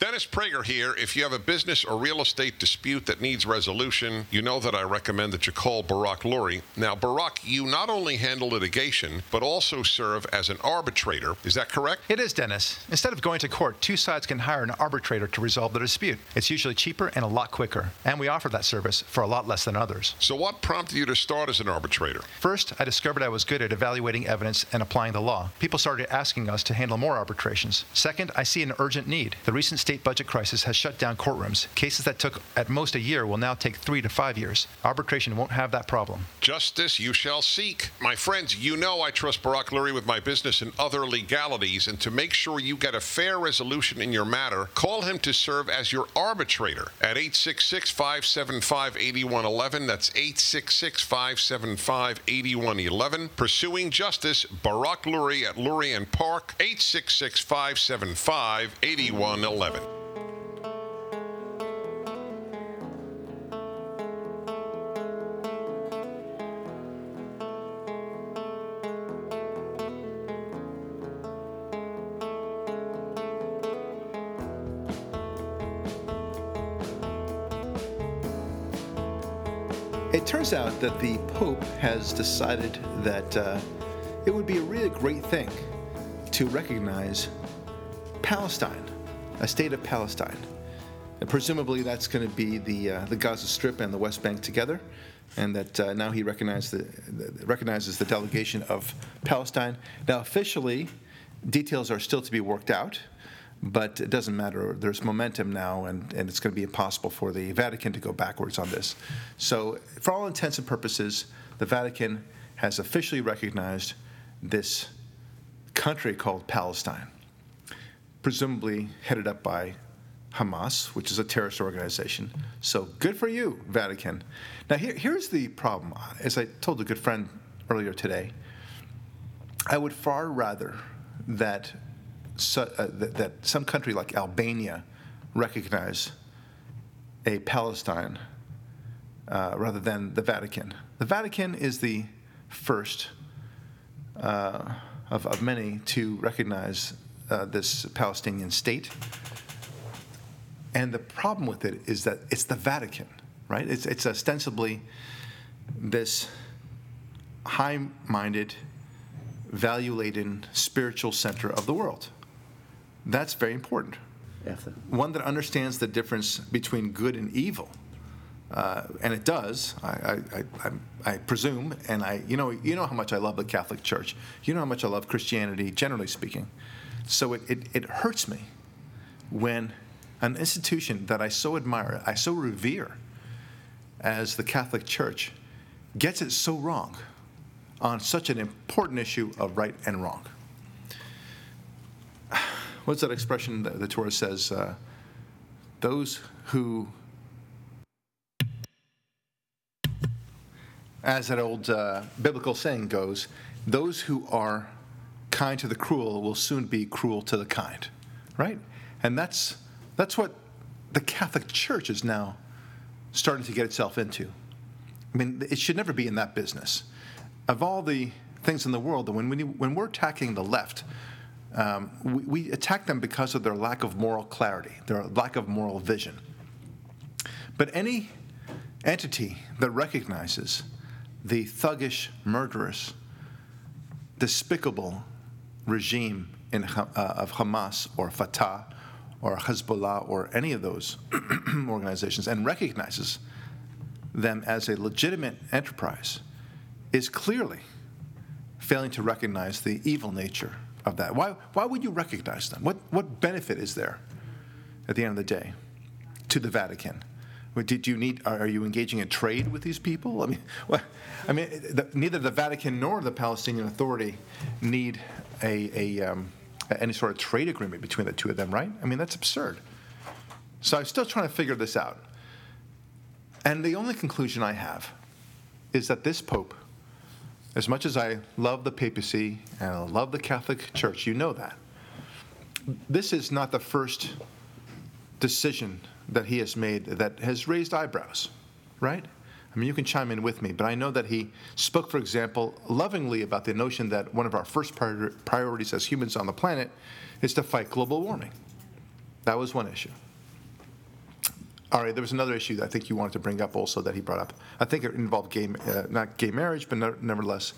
Dennis Prager here. If you have a business or real estate dispute that needs resolution, you know that I recommend that you call Barak Lurie. Now, Barak, you not only handle litigation, but also serve as an arbitrator. Is that correct? It is, Dennis. Instead of going to court, two sides can hire an arbitrator to resolve the dispute. It's usually cheaper and a lot quicker, and we offer that service for a lot less than others. So, what prompted you to start as an arbitrator? First, I discovered I was good at evaluating evidence and applying the law. People started asking us to handle more arbitrations. Second, I see an urgent need. The recent state budget crisis has shut down courtrooms. Cases that took at most a year will now take three to five years. Arbitration won't have that problem. Justice you shall seek. My friends, you know I trust Barak Lurie with my business and other legalities, and to make sure you get a fair resolution in your matter, call him to serve as your arbitrator at 866 575 8111. That's 866 575 8111. Pursuing Justice, Barak Lurie at Lurie and Park, 866 575 8111. Turns out that the Pope has decided that uh, it would be a really great thing to recognize Palestine, a state of Palestine. And presumably, that's going to be the uh, the Gaza Strip and the West Bank together, and that uh, now he the, the, recognizes the delegation of Palestine. Now, officially, details are still to be worked out but it doesn't matter. There's momentum now, and, and it's going to be impossible for the Vatican to go backwards on this. So, for all intents and purposes, the Vatican has officially recognized this country called Palestine, presumably headed up by Hamas, which is a terrorist organization. So, good for you, Vatican. Now, here, here's the problem. As I told a good friend earlier today, I would far rather that so, uh, that, that, some country like Albania recognize a Palestine uh, rather than the Vatican. The Vatican is the first uh, of, of, many to recognize uh, this Palestinian state. And the problem with it is that it's the Vatican, right? It's, it's ostensibly this high minded, value laden spiritual center of the world. That's very important. One that understands the difference between good and evil. Uh, and it does. I, I, I, I, presume, and I, you know, you know how much I love the Catholic Church. You know how much I love Christianity, generally speaking. So it, it, it hurts me when an institution that I so admire, I so revere, as the Catholic Church, gets it so wrong on such an important issue of right and wrong what's that expression that the Torah says? Uh, those who, as that old uh, biblical saying goes, those who are kind to the cruel will soon be cruel to the kind, right? And that's that's what the Catholic Church is now starting to get itself into. I mean, it should never be in that business. Of all the things in the world, when, we, when we're attacking the left, um, we, we attack them because of their lack of moral clarity, their lack of moral vision. But any entity that recognizes the thuggish, murderous, despicable regime in, uh, of Hamas or Fatah or Hezbollah or any of those organizations and recognizes them as a legitimate enterprise is clearly failing to recognize the evil nature of that? Why, why would you recognize them? What, what benefit is there at the end of the day to the Vatican? Did you need? Are you engaging in trade with these people? I mean, what, I mean, the, neither the Vatican nor the Palestinian Authority need a, a um, any sort of trade agreement between the two of them, right? I mean, that's absurd. So I'm still trying to figure this out. And the only conclusion I have is that this Pope as much as I love the papacy and I love the Catholic Church, you know that. This is not the first decision that he has made that has raised eyebrows, right? I mean, you can chime in with me, but I know that he spoke, for example, lovingly about the notion that one of our first priorities as humans on the planet is to fight global warming. That was one issue. All right, there was another issue that I think you wanted to bring up also that he brought up. I think it involved gay, uh, not gay marriage, but nevertheless,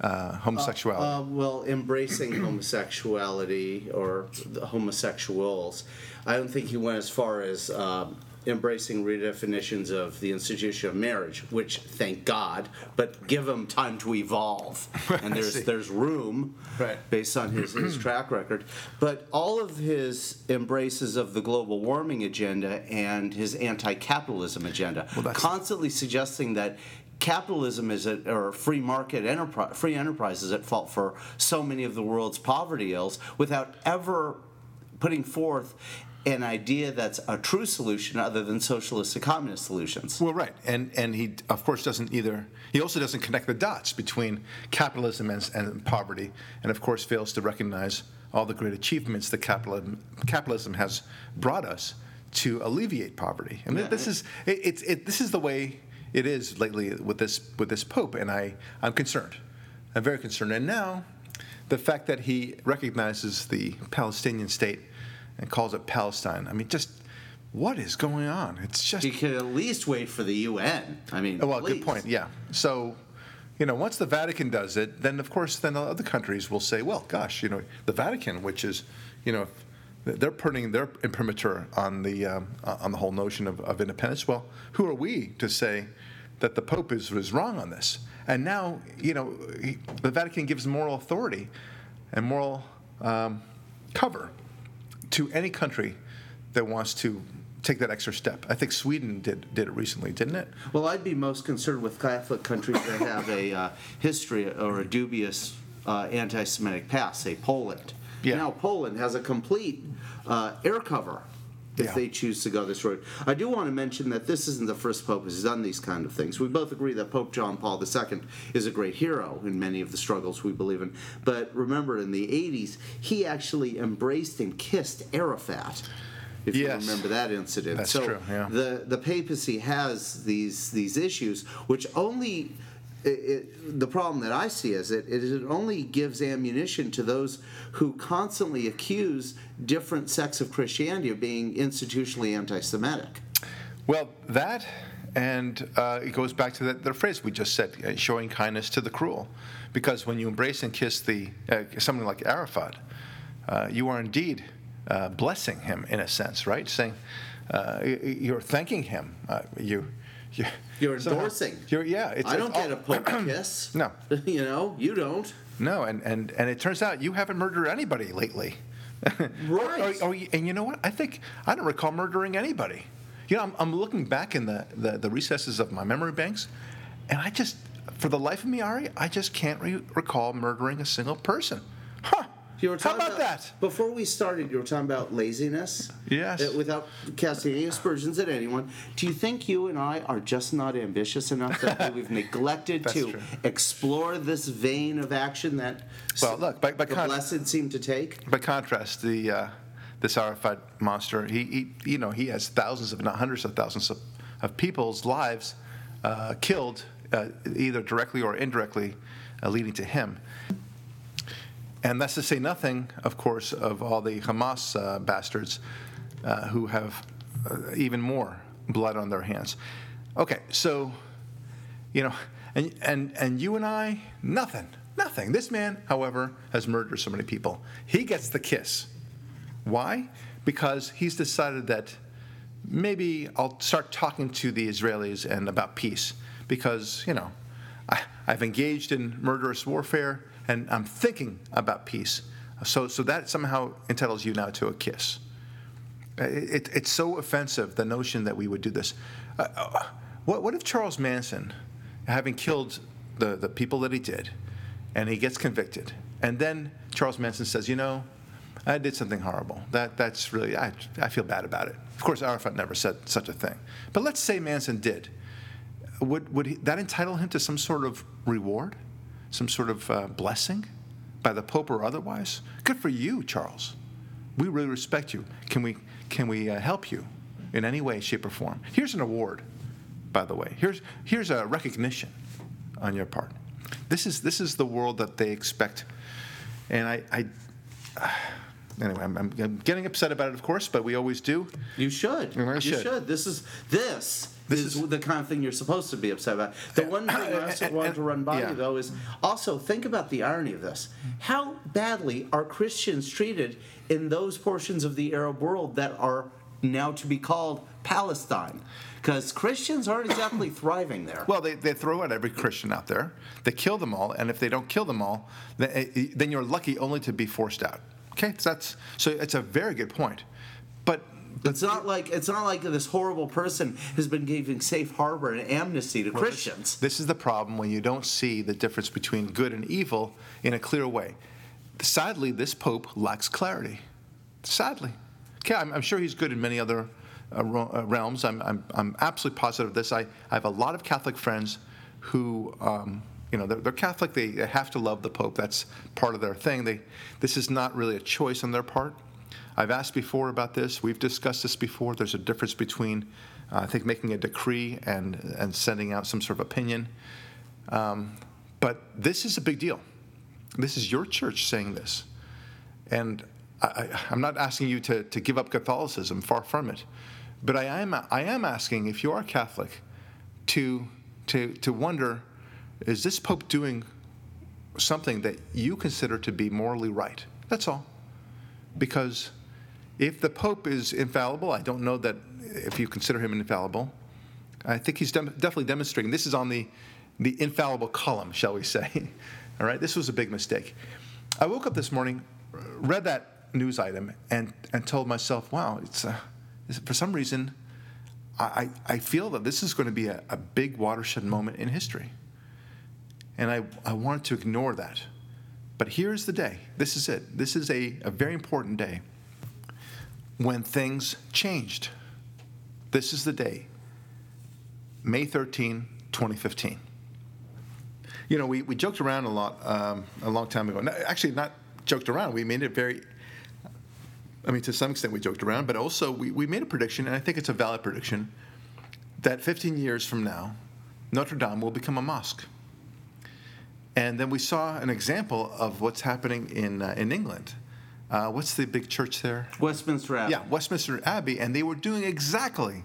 uh, homosexuality. Uh, well, embracing homosexuality or the homosexuals. I don't think he went as far as um, embracing redefinitions of the institution of marriage, which thank God, but give him time to evolve. And there's there's room Right. based on his, his track record. But all of his embraces of the global warming agenda and his anti-capitalism agenda, Well, constantly suggesting that capitalism is at, or free market enterprise, free enterprise is at fault for so many of the world's poverty ills, without ever putting forth an idea that's a true solution other than socialist or communist solutions. Well, right, and and he of course doesn't either. He also doesn't connect the dots between capitalism and, and poverty, and of course fails to recognize all the great achievements that capitalism capitalism has brought us to alleviate poverty. I mean, Yeah. this is it, it's it, this is the way it is lately with this with this pope, and I I'm concerned. I'm very concerned, and now the fact that he recognizes the Palestinian state and calls it Palestine. I mean, just. What is going on? It's just You could at least wait for the UN. I mean, Oh, well, please. good point. Yeah. So, you know, once the Vatican does it, then of course, then the other countries will say, well, gosh, you know, the Vatican, which is, you know, they're putting their imprimatur on the um, on the whole notion of, of independence. Well, who are we to say that the Pope is was wrong on this? And now, you know, he, the Vatican gives moral authority and moral um, cover to any country that wants to take that extra step. I think Sweden did did it recently, didn't it? Well, I'd be most concerned with Catholic countries that have a uh, history or a dubious uh, anti-Semitic past, say Poland. Yeah. Now Poland has a complete uh, air cover if Yeah. they choose to go this route. I do want to mention that this isn't the first pope who's done these kind of things. We both agree that Pope John Paul II is a great hero in many of the struggles we believe in. But remember, in the 80s, he actually embraced and kissed Arafat. If Yes. you remember that incident. That's so true, yeah. the the papacy has these these issues, which only it, the problem that I see is it, it only gives ammunition to those who constantly accuse different sects of Christianity of being institutionally anti-Semitic. Well, that, and uh, it goes back to that, the phrase we just said, uh, showing kindness to the cruel. Because when you embrace and kiss the uh, someone like Arafat, uh, you are indeed uh, blessing him in a sense, right? Saying uh, you're thanking him. You, you, You're somehow- endorsing. You're, yeah. It's, I don't it's get a pope kiss. No. you know you don't. No, and, and, and it turns out you haven't murdered anybody lately. Right. Or- or- and you know what? I think I don't recall murdering anybody. You know, I'm, I'm looking back in the, the, the recesses of my memory banks, and I just, for the life of me, Ari, I just can't re- recall murdering a single person. Huh. You were How talking about that? Before we started, you were talking about laziness. Yes. Uh, Without casting any aspersions at anyone, do you think you and I are just not ambitious enough that we've neglected to true. explore this vein of action that Well, look, by- by the con- blessed seem to take? By contrast, the uh, this Arafat monster, he, he you know he has thousands, if not hundreds of thousands of, of people's lives uh, killed, uh, either directly or indirectly, uh, leading to him. And that's to say nothing, of course, of all the Hamas uh, bastards uh, who have uh, even more blood on their hands. Okay, so you know, and and and you and I, nothing, nothing. This man, however, has murdered so many people. He gets the kiss. Why? Because he's decided that maybe I'll start talking to the Israelis and about peace. Because you know, I, I've engaged in murderous warfare and I'm thinking about peace. So so that somehow entitles you now to a kiss. It, it, it's so offensive, the notion that we would do this. Uh, uh, what, what if Charles Manson, having killed the, the people that he did, and he gets convicted, and then Charles Manson says, you know, I did something horrible. That, that's really, I, I feel bad about it. Of course, Arafat never said such a thing. But let's say Manson did. Would, would he, that entitle him to some sort of reward? Some sort of uh, blessing by the Pope or otherwise? Good for you, Charles we really respect you. Can we can we uh, help you in any way, shape, or form? Here's an award, by the way. Here's here's a recognition on your part. This is this is the world that they expect, and I I, anyway, I'm, I'm, I'm getting upset about it, of course, but we always do. You should. I you should. should. This is this. This is, is- the kind of thing you're supposed to be upset about. The one thing I also wanted to run by yeah. you though is also think about the irony of this. How badly are Christians treated in those portions of the Arab world that are now to be called Palestine? Because Christians aren't exactly thriving there. Well, they, they throw out every Christian out there. They kill them all, and if they don't kill them all, then, eh, eh, then you're lucky only to be forced out. Okay, so that's so it's a very good point. But It's not like it's not like this horrible person has been giving safe harbor and amnesty to Well, this- Christians. This is the problem when you don't see the difference between good and evil in a clear way. Sadly, this pope lacks clarity. Sadly. Okay, I'm, I'm sure he's good in many other uh, uh, realms. I'm, I'm, I'm absolutely positive of this. I, I have a lot of Catholic friends who, um, you know, they're, they're Catholic. They they have to love the pope. That's part of their thing. They, this is not really a choice on their part. I've asked before about this. We've discussed this before. There's a difference between, uh, I think, making a decree and and sending out some sort of opinion. Um, but this is a big deal. This is your church saying this, and I, I'm not asking you to, to give up Catholicism. Far from it. But I am I am asking if you are Catholic, to to to wonder, is this Pope doing something that you consider to be morally right? That's all because if the Pope is infallible, I don't know that if you consider him infallible. I think he's definitely demonstrating. This is on the, the infallible column, shall we say. All right, this was a big mistake. I woke up this morning, read that news item, and, and told myself, wow, it's, uh, for some reason, I, I I feel that this is going to be a, a big watershed moment in history. And I, I wanted to ignore that. But here's the day. This is it. This is a, a very important day when things changed. This is the day, May 13, 2015. You know, we, we joked around a lot um, a long time ago. Actually, not joked around. We made it very, I mean, to some extent we joked around, but also we, we made a prediction, and I think it's a valid prediction, that 15 years from now, Notre Dame will become a mosque. And then we saw an example of what's happening in, uh, in England. Uh, what's the big church there? Westminster Abbey. Yeah, Westminster Abbey, and they were doing exactly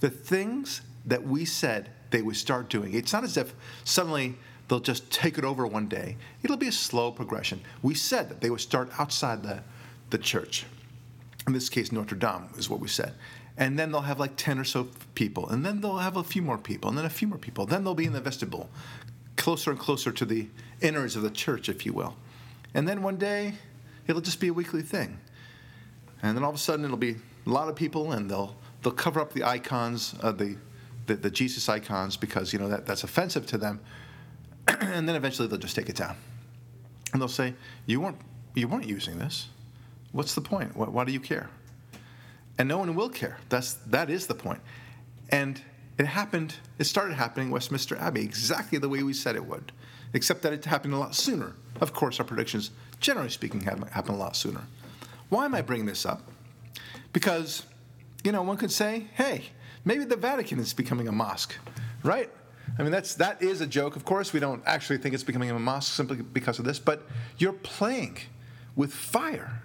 the things that we said they would start doing. It's not as if suddenly they'll just take it over one day. It'll be a slow progression. We said that they would start outside the, the church. In this case, Notre Dame is what we said. And then they'll have like 10 or so people, and then they'll have a few more people, and then a few more people. Then they'll be in the vestibule, closer and closer to the innards of the church, if you will. And then one day, it'll just be a weekly thing. And then all of a sudden, it'll be a lot of people, and they'll they'll cover up the icons, uh, the, the the Jesus icons, because you know that that's offensive to them. and then eventually, they'll just take it down, and they'll say, "You weren't you weren't using this. What's the point? Why, why do you care?" And no one will care. That's that is the point. And it happened. It started happening at Westminster Abbey exactly the way we said it would, except that it happened a lot sooner. Of course, our predictions, generally speaking, happen, happen a lot sooner. Why am I bringing this up? Because, you know, one could say, hey, maybe the Vatican is becoming a mosque, right? I mean, that's that is a joke. Of course, we don't actually think it's becoming a mosque simply because of this, but you're playing with fire.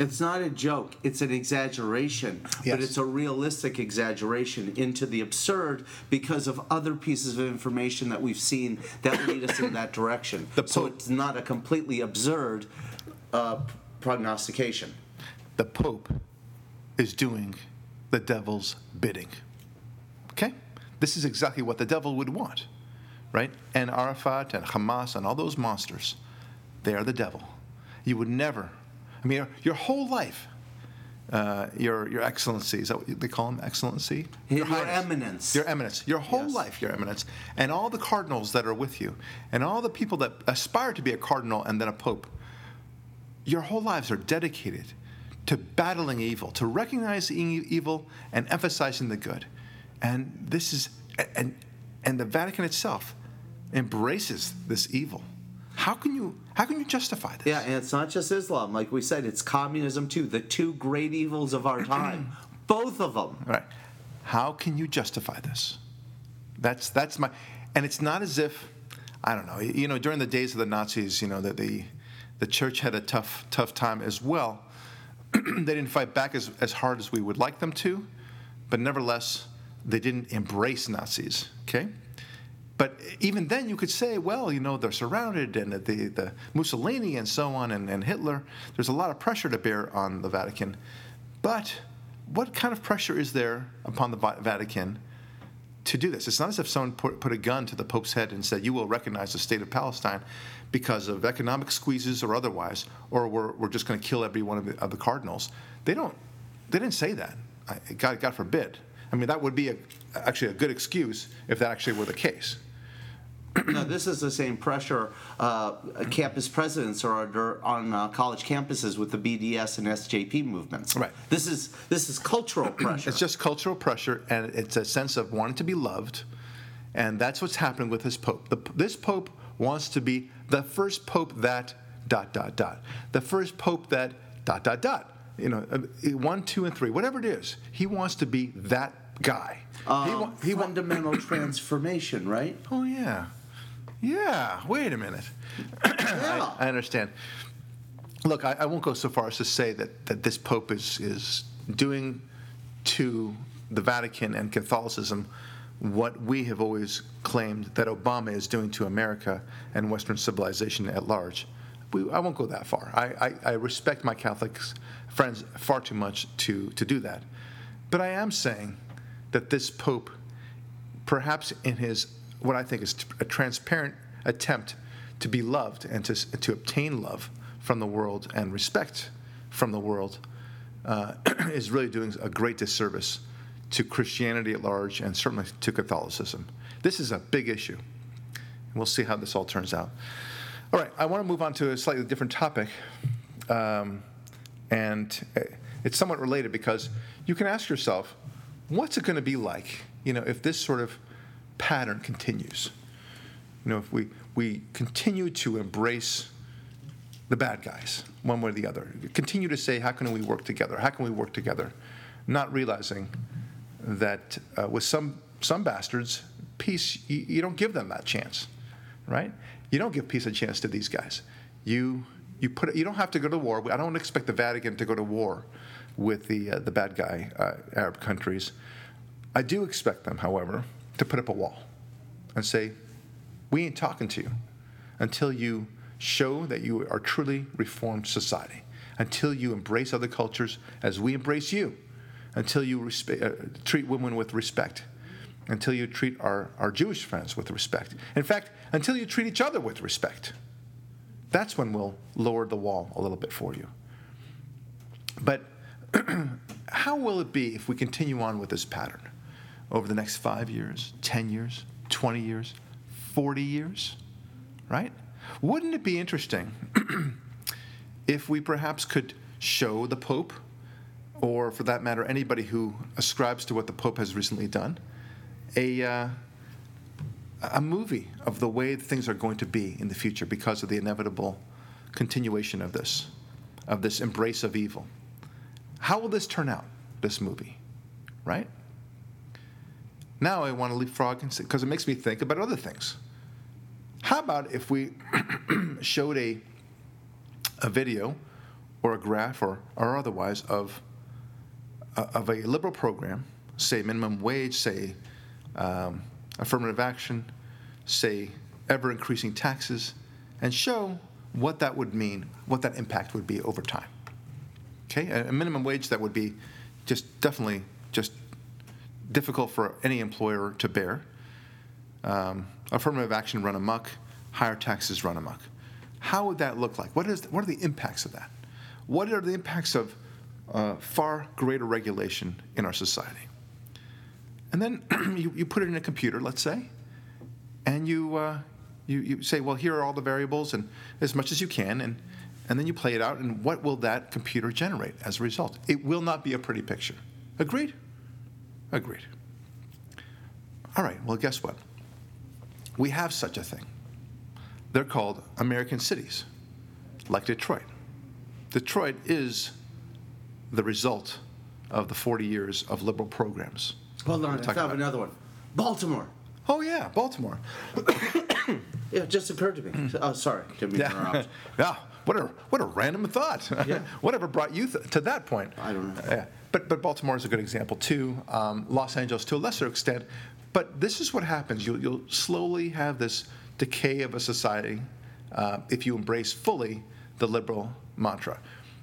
It's not a joke, it's an exaggeration, Yes. but it's a realistic exaggeration into the absurd because of other pieces of information that we've seen that lead us in that direction. The so it's not a completely absurd uh, prognostication. the Pope is doing the devil's bidding. Okay? This is exactly what the devil would want, right? And Arafat and Hamas and all those monsters, they are the devil. You would never, I mean, your, your whole life, uh, your, your excellency, is that what they call him? Excellency? Your Highness. eminence. Your eminence. Your whole Yes. life, your eminence. And all the cardinals that are with you, and all the people that aspire to be a cardinal and then a pope, your whole lives are dedicated to battling evil, to recognizing evil and emphasizing the good. And this is, and, and the Vatican itself embraces this evil. How can you, how can you justify this? Yeah, and it's not just Islam. Like we said, it's communism too. The two great evils of our time. Both of them. Right. How can you justify this? That's that's my, and it's not as if, I don't know. You know, during the days of the Nazis, you know that the, the church had a tough tough time as well. they didn't fight back as, as hard as we would like them to, but nevertheless, they didn't embrace Nazis. Okay? But even then, you could say, well, you know, they're surrounded, and the, the Mussolini and so on, and, and Hitler. There's a lot of pressure to bear on the Vatican. But what kind of pressure is there upon the Vatican to do this? It's not as if someone put, put a gun to the Pope's head and said, "You will recognize the state of Palestine because of economic squeezes or otherwise, or we're, we're just going to kill every one of the, of the cardinals." They don't. They didn't say that. God, God forbid. I mean, that would be a, actually a good excuse if that actually were the case. No, this is the same pressure uh, campus presidents are under on uh, college campuses with the BDS and SJP movements. Right. This is this is cultural pressure. it's just cultural pressure, and it's a sense of wanting to be loved, and that's what's happening with this pope. The, this pope wants to be the first pope that dot dot dot, the first pope that dot dot dot. You know, uh, one, two, and three, whatever it is. He wants to be that guy. Um, he, wa- he fundamental wa- transformation, right? Oh yeah. Yeah, wait a minute. yeah. I, I, understand. Look, I, I, won't go so far as to say that, that this Pope is, is doing to the Vatican and Catholicism what we have always claimed that Obama is doing to America and Western civilization at large. We, I won't go that far. I, I, I respect my Catholic friends far too much to, to do that. But I am saying that this Pope, perhaps in his what I think is a transparent attempt to be loved and to, to obtain love from the world and respect from the world uh, is really doing a great disservice to Christianity at large and certainly to Catholicism. This is a big issue. We'll see how this all turns out. All right, I want to move on to a slightly different topic. Um, and uh, it's somewhat related because you can ask yourself, what's it going to be like, you know, if this sort of pattern continues. You know, if we, we continue to embrace the bad guys, one way or the other, continue to say, how can we work together? How can we work together? Not realizing that uh, with some, some bastards, peace, you, you don't give them that chance, right? You don't give peace a chance to these guys. You, you, put, you don't have to go to war. I don't expect the Vatican to go to war with the, uh, the bad guy uh, Arab countries. I do expect them, however, to put up a wall and say, We ain't talking to you until you show that you are truly reformed society, until you embrace other cultures as we embrace you, until you respe- uh, treat women with respect, until you treat our, our Jewish friends with respect. In fact, until you treat each other with respect. That's when we'll lower the wall a little bit for you. But how will it be if we continue on with this pattern? Over the next five years, 10 years, 20 years, 40 years, right? Wouldn't it be interesting if we perhaps could show the Pope, or for that matter, anybody who ascribes to what the Pope has recently done, a, uh, a movie of the way things are going to be in the future because of the inevitable continuation of this, of this embrace of evil? How will this turn out, this movie, right? Now I want to leapfrog because it makes me think about other things. How about if we showed a, a video or a graph or, or otherwise of, uh, of a liberal program, say minimum wage, say um, affirmative action, say ever increasing taxes, and show what that would mean, what that impact would be over time. Okay, a, a minimum wage that would be just definitely just difficult for any employer to bear. Um, affirmative action run amok, higher taxes run amok. How would that look like? What, is, what are the impacts of that? What are the impacts of uh, far greater regulation in our society? And then you, you put it in a computer, let's say, and you, uh, you, you say, well, here are all the variables and as much as you can, and, and then you play it out, and what will that computer generate as a result? It will not be a pretty picture. Agreed? Agreed. All right, well, guess what? We have such a thing. They're called American cities, like Detroit. Detroit is the result of the 40 years of liberal programs. Hold on, I found about. another one. Baltimore. Oh, yeah, Baltimore. yeah, it just occurred to me. Mm. Oh, sorry, didn't mean yeah. yeah, what a what a random thought. Whatever brought you th- to that point? I don't know. Yeah, but but Baltimore is a good example too. Um, Los Angeles to a lesser extent, but this is what happens. You'll you'll slowly have this decay of a society uh, if you embrace fully the liberal mantra.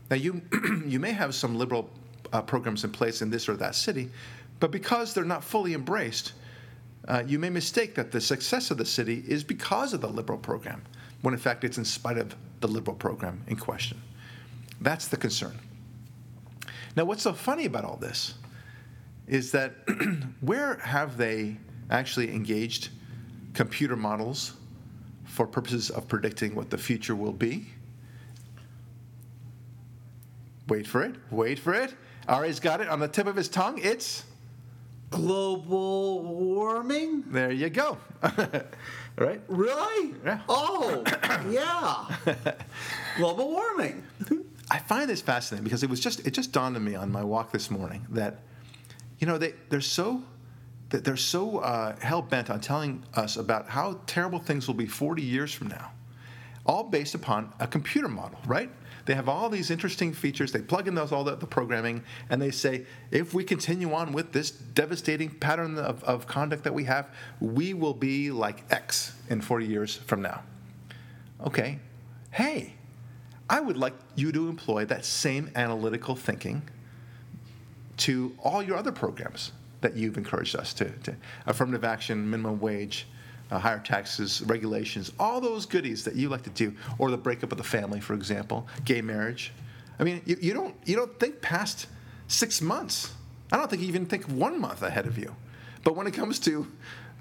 Now you you may have some liberal uh, programs in place in this or that city, but because they're not fully embraced, uh, you may mistake that the success of the city is because of the liberal program, when in fact it's in spite of the liberal program in question. That's the concern. Now, what's so funny about all this is that where have they actually engaged computer models for purposes of predicting what the future will be? Wait for it, wait for it. Ari's got it on the tip of his tongue. It's Global warming? there you go. right? Really? Yeah. Oh, yeah. Global warming. I find this fascinating because it was just it just dawned on me on my walk this morning that you know they they're so that they're so uh, hell bent on telling us about how terrible things will be 40 years from now, all based upon a computer model, right? They have all these interesting features. They plug in those all the, the programming, and they say if we continue on with this devastating pattern of, of conduct that we have, we will be like X in 40 years from now. Okay, hey, I would like you to employ that same analytical thinking to all your other programs that you've encouraged us to, to affirmative action, minimum wage, uh, higher taxes, regulations, all those goodies that you like to do, or the breakup of the family, for example, gay marriage. I mean, you, you don't you don't think past six months. I don't think you even think one month ahead of you. But when it comes to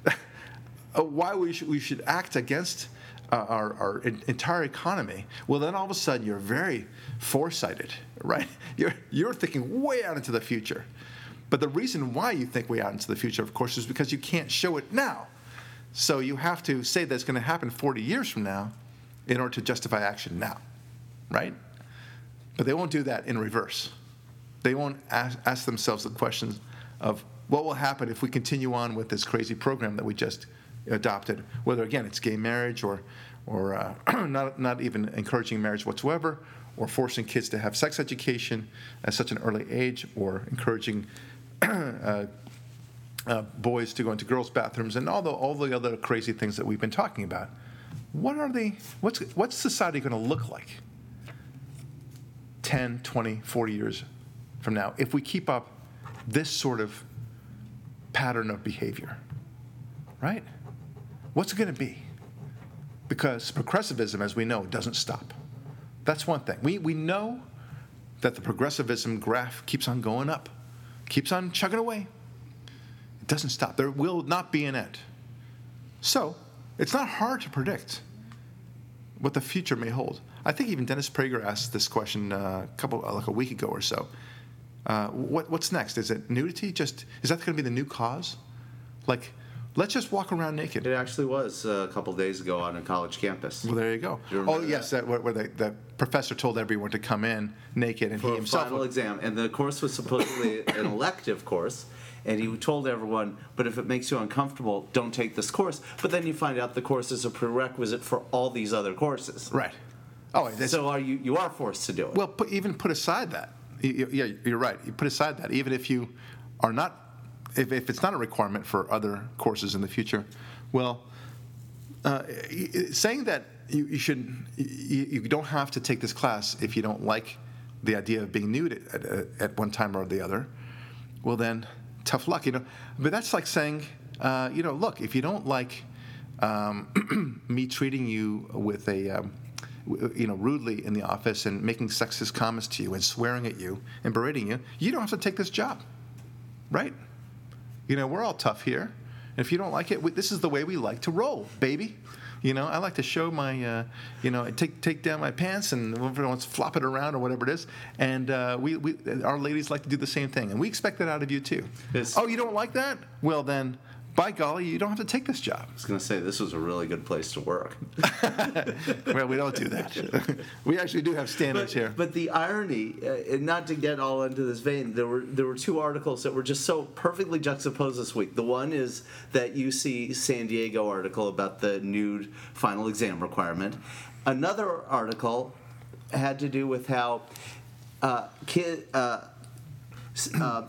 why we should, we should act against uh, our, our entire economy, well, then all of a sudden you're very foresighted, right? You're, you're thinking way out into the future. But the reason why you think way out into the future, of course, is because you can't show it now. So you have to say that's going to happen 40 years from now in order to justify action now, right? But they won't do that in reverse. They won't ask, ask themselves the questions of what will happen if we continue on with this crazy program that we just adopted, whether again it's gay marriage or, or uh, not, not even encouraging marriage whatsoever, or forcing kids to have sex education at such an early age, or encouraging uh, uh, boys to go into girls' bathrooms, and all the all the other crazy things that we've been talking about. What are they? What's what's society going to look like 10, 20, 40 years from now if we keep up this sort of pattern of behavior? Right? What's it going to be? Because progressivism, as we know, doesn't stop. That's one thing. We, we know that the progressivism graph keeps on going up, keeps on chugging away. It doesn't stop. There will not be an end. So, it's not hard to predict what the future may hold. I think even Dennis Prager asked this question uh, a couple, like a week ago or so. Uh, what, what's next? Is it nudity? Just is that going to be the new cause? Like, let's just walk around naked. It actually was uh, a couple days ago on a college campus. Well, there you go. You Oh, remember yes, that, where, where the, the professor told everyone to come in naked, and for he a himself. final exam, and the course was supposedly an elective course. And he told everyone, but if it makes you uncomfortable, don't take this course. But then you find out the course is a prerequisite for all these other courses. Right. Oh, So are you you are forced to do it? well, put, even put aside that. Y- y- Yeah, you're right. You put aside that, even if you are not, if, if it's not a requirement for other courses in the future, well, uh, saying that you, you should, you, you don't have to take this class if you don't like the idea of being nude at, at, at one time or the other, well then, tough luck, you know. But that's like saying, uh, you know, look, if you don't like um, me treating you with a, um, w- you know, rudely in the office and making sexist comments to you and swearing at you and berating you, you don't have to take this job, right? You know, we're all tough here. And if you don't like it, we, this is the way we like to roll, baby. You know, I like to show my, uh, you know, take take down my pants and everyone's flop it around or whatever it is. And uh, we, we, our ladies like to do the same thing, and we expect that out of you too. It's- oh, you don't like that? Well, then, by golly, you don't have to take this job. I was going to say this was a really good place to work. well, we don't do that. we actually do have standards but, here. But the irony, uh, and not to get all into this vein, there were there were two articles that were just so perfectly juxtaposed this week. The one is that UC San Diego article about the nude final exam requirement. Another article had to do with how uh, kid, uh, uh,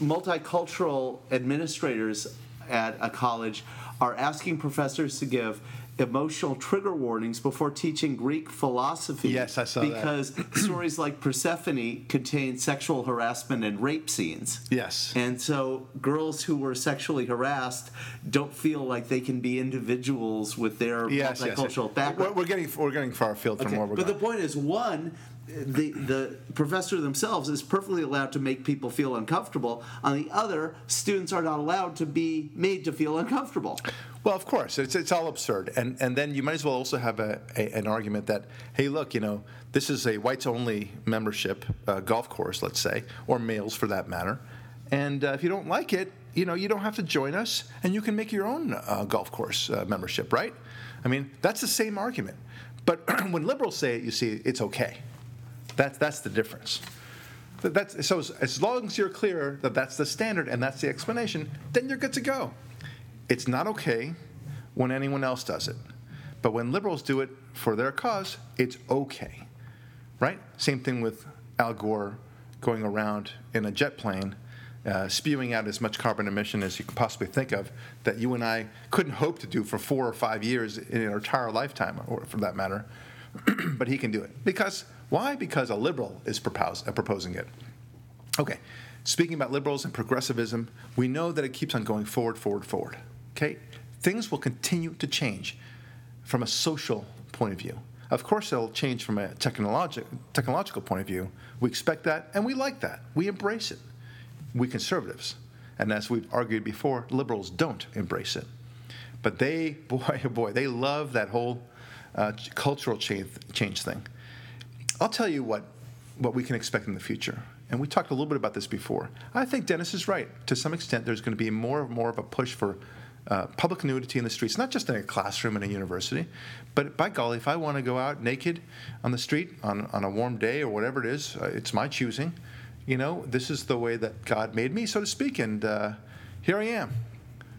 multicultural administrators at a college are asking professors to give emotional trigger warnings before teaching Greek philosophy. Yes, I saw that. because stories like Persephone contain sexual harassment and rape scenes. Yes. And so girls who were sexually harassed don't feel like they can be individuals with their Yes, yes, yes. multicultural background. We're, we're getting we're getting far afield from Okay, where we're but the point is, one, the the professor themselves is perfectly allowed to make people feel uncomfortable. On the other, students are not allowed to be made to feel uncomfortable. Well, of course, it's, it's all absurd, and and then you might as well also have a, a an argument that hey, look, you know, this is a whites only membership uh, golf course, let's say, or males for that matter, and uh, if you don't like it, you know, you don't have to join us, and you can make your own uh, golf course uh, membership, right? I mean, that's the same argument, but when liberals say it, you see, it's okay. That's that's the difference. That's, so as, long as you're clear that that's the standard and that's the explanation, then you're good to go. It's not okay when anyone else does it. But when liberals do it for their cause, it's okay. Right? Same thing with Al Gore going around in a jet plane, uh, spewing out as much carbon emission as you could possibly think of that you and I couldn't hope to do for four or five years in our entire lifetime, or for that matter. but he can do it. Because, why? Because a liberal is uh, proposing it. Okay, speaking about liberals and progressivism, we know that it keeps on going forward, forward, forward. Okay, things will continue to change from a social point of view. Of course, they'll change from a technologi- technological point of view. We expect that, and we like that. We embrace it. We conservatives, and as we've argued before, liberals don't embrace it. But they, boy, oh boy, they love that whole uh, cultural change, change thing. I'll tell you what, what we can expect in the future. And we talked a little bit about this before. I think Dennis is right. To some extent, there's going to be more and more of a push for uh, public nudity in the streets, not just in a classroom in a university, but by golly, if I want to go out naked on the street on, on a warm day or whatever it is, uh, it's my choosing. You know, this is the way that God made me, so to speak, and uh, here I am,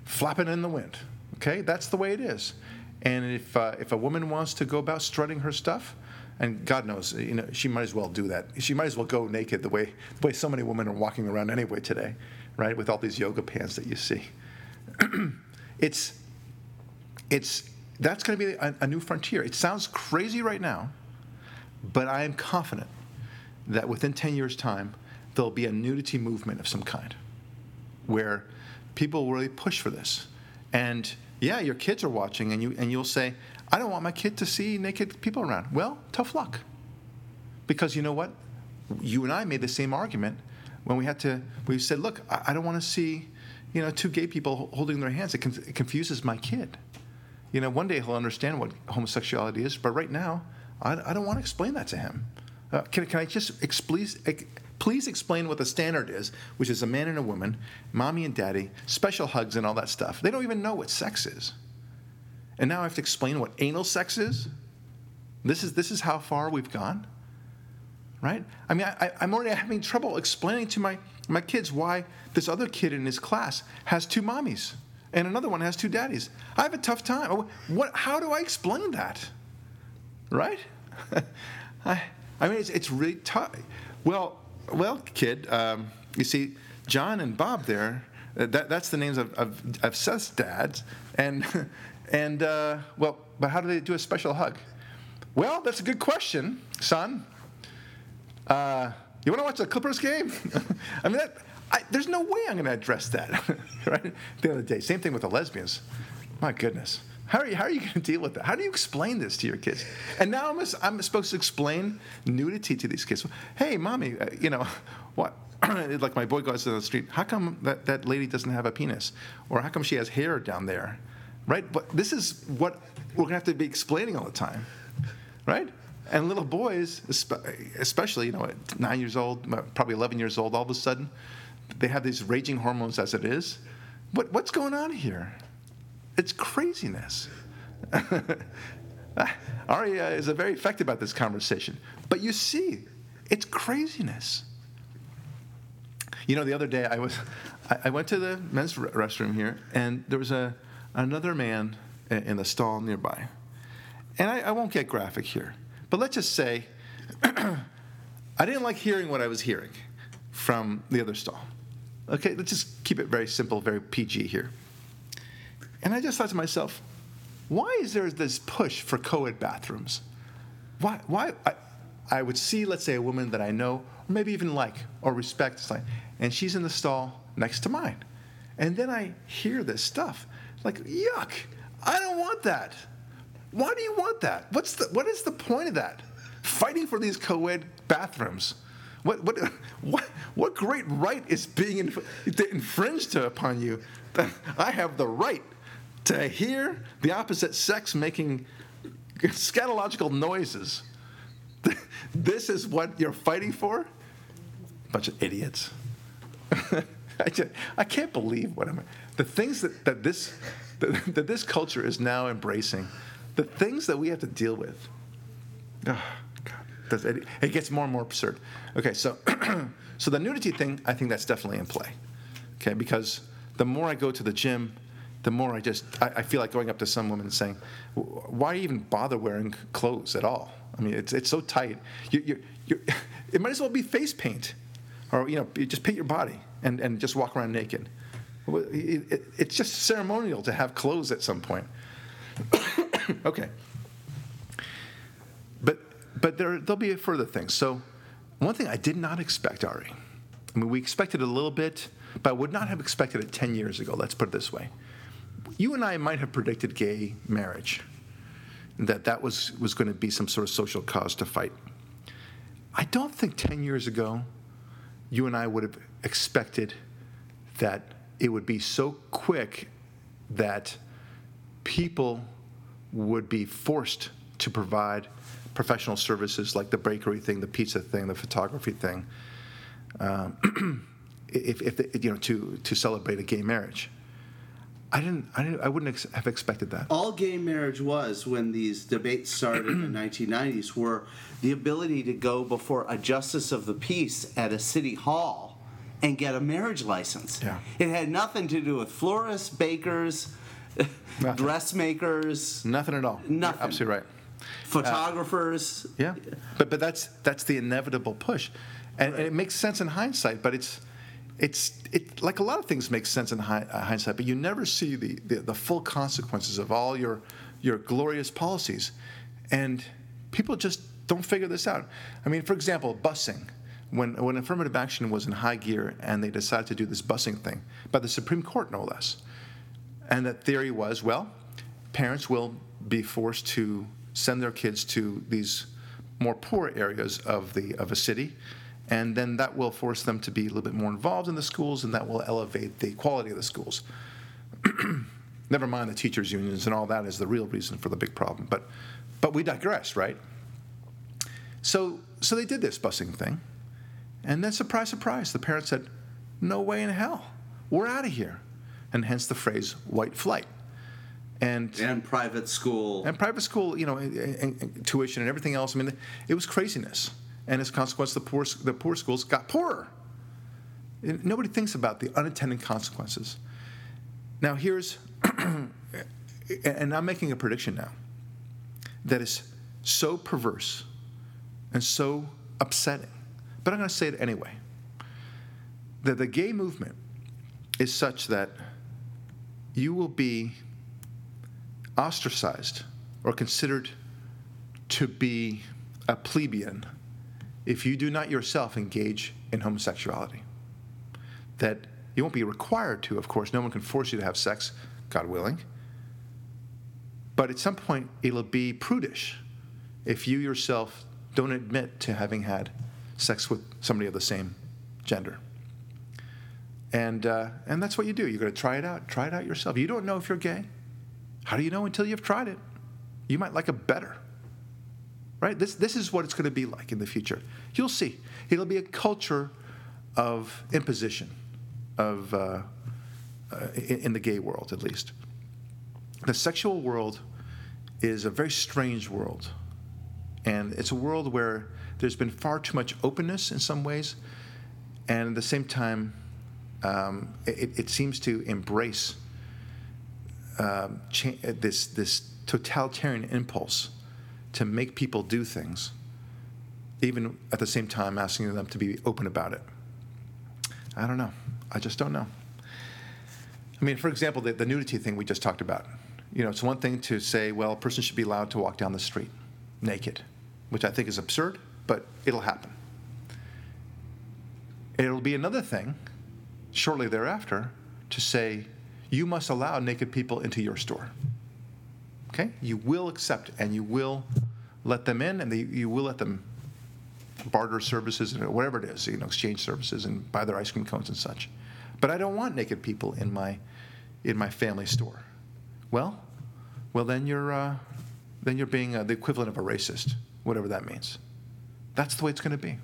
flapping in the wind. Okay, that's the way it is. And if uh, if a woman wants to go about strutting her stuff, and God knows, you know, she might as well do that. She might as well go naked the way the way so many women are walking around anyway today, right? With all these yoga pants that you see. it's it's that's going to be a, a new frontier. It sounds crazy right now, but I am confident that within 10 years' time, there'll be a nudity movement of some kind where people will really push for this. And yeah, your kids are watching, and, you, and you'll say, I don't want my kid to see naked people around. Well, tough luck. Because you know what? You and I made the same argument when we had to, we said, look, I, don't want to see, you know, two gay people holding their hands. It, it confuses my kid. You know, one day he'll understand what homosexuality is, but right now, I, I don't want to explain that to him. Uh, can, can I just ex- please explain what the standard is, which is a man and a woman, mommy and daddy, special hugs and all that stuff. They don't even know what sex is. And now I have to explain what anal sex is? This is, this is how far we've gone? Right? I mean, I, I'm already having trouble explaining to my, my kids why this other kid in his class has two mommies and another one has two daddies. I have a tough time. What, how do I explain that? Right? I, I mean, it's, it's really tough. Well, well, kid, um, you see, John and Bob there, uh, that, that's the names of, of, of Seth's dads. And, and uh, well, but how do they do a special hug? Well, that's a good question, son. Uh, you want to watch the Clippers game? I mean, that, I, there's no way I'm going to address that, right? The end of the day, same thing with the lesbians. My goodness. How are you, how are you going to deal with that? How do you explain this to your kids? And now I'm, I'm supposed to explain nudity to these kids. Hey, mommy, uh, you know, what? like my boy goes to the street, how come that, that lady doesn't have a penis? Or how come she has hair down there? Right? But this is what we're to have to be explaining all the time, right? And little boys, especially, you know, at nine years old, uh, probably 11 years old, all of a sudden, they have these raging hormones as it is. What, what's going on here? It's craziness. Aria is very effective about this conversation. But you see, it's craziness. You know, the other day I was, I went to the men's restroom here, and there was a another man in the stall nearby. And I, I won't get graphic here, but let's just say I didn't like hearing what I was hearing from the other stall. Okay, let's just keep it very simple, very PG here. And I just thought to myself, why is there this push for co-ed bathrooms? Why? Why? I, I would see, let's say, a woman that I know, or maybe even like or respect, and she's in the stall next to mine, and then I hear this stuff, like, yuck! I don't want that. Why do you want that? What's the what is the point of that? Fighting for these co-ed bathrooms. What what what what great right is being inf- infringed upon you? That I have the right to hear the opposite sex making scatological noises. This is what you're fighting for? Bunch of idiots. I, just, I can't believe what I'm. The things that, that this that, that this culture is now embracing, the things that we have to deal with. Oh, God, it, it gets more and more absurd. Okay, so so the nudity thing, I think that's definitely in play. Okay, because the more I go to the gym, the more I just I, I feel like going up to some woman and saying, "Why even bother wearing clothes at all? I mean, it's it's so tight. You, you, you, it might as well be face paint, or you know, just paint your body and, and just walk around naked. It, it, it's just ceremonial to have clothes at some point. okay. But but there there'll be a further things. So one thing I did not expect, Ari. I mean, we expected a little bit, but I would not have expected it 10 years ago. Let's put it this way you and I might have predicted gay marriage, that that was, was going to be some sort of social cause to fight. I don't think 10 years ago you and I would have expected that it would be so quick that people would be forced to provide professional services like the bakery thing, the pizza thing, the photography thing, um, if, if they, you know, to, to celebrate a gay marriage. I didn't, I didn't. I wouldn't ex- have expected that. All gay marriage was when these debates started in the 1990s were the ability to go before a justice of the peace at a city hall and get a marriage license. Yeah. It had nothing to do with florists, bakers, dressmakers. Nothing at all. Nothing. You're absolutely right. Photographers. Uh, yeah, but but that's that's the inevitable push, and, right. and it makes sense in hindsight. But it's it's it like a lot of things make sense in uh, hindsight, but you never see the, the, the full consequences of all your your glorious policies, and people just don't figure this out. I mean, for example, busing. When when affirmative action was in high gear and they decided to do this busing thing by the Supreme Court, no less, and that theory was well, parents will be forced to send their kids to these more poor areas of the of a city and then that will force them to be a little bit more involved in the schools, and that will elevate the quality of the schools. Never mind the teachers' unions and all that is the real reason for the big problem. But, but we digress, right? So, so they did this busing thing, and then surprise, surprise, the parents said, "No way in hell, we're out of here," and hence the phrase "white flight." And, and private school and private school, you know, and, and, and tuition and everything else. I mean, it was craziness and as a consequence, the poor, the poor schools got poorer. Nobody thinks about the unintended consequences. Now, here's, and I'm making a prediction now that is so perverse and so upsetting, but I'm going to say it anyway. That the gay movement is such that you will be ostracized or considered to be a plebeian if you do not yourself engage in homosexuality. That you won't be required to, of course, no one can force you to have sex, God willing. But at some point, it'll be prudish if you yourself don't admit to having had sex with somebody of the same gender. And, uh, and that's what you do. You're going to try it out. Try it out yourself. You don't know if you're gay. How do you know until you've tried it? You might like it better right? This, this is what it's going to be like in the future. You'll see. It'll be a culture of imposition, of uh, uh, in, in the gay world at least. The sexual world is a very strange world, and it's a world where there's been far too much openness in some ways, and at the same time, um, it, it, seems to embrace um, cha- this this totalitarian impulse to make people do things even at the same time asking them to be open about it. I don't know. I just don't know. I mean, for example, the, the nudity thing we just talked about. You know, it's one thing to say, well, a person should be allowed to walk down the street naked, which I think is absurd, but it'll happen. It'll be another thing shortly thereafter to say, you must allow naked people into your store. Okay? You will accept and you will let them in and they, you will let them barter services and whatever it is, you know, exchange services and buy their ice cream cones and such. But I don't want naked people in my in my family store. Well, well then you're uh, then you're being uh, the equivalent of a racist, whatever that means. That's the way it's going to be,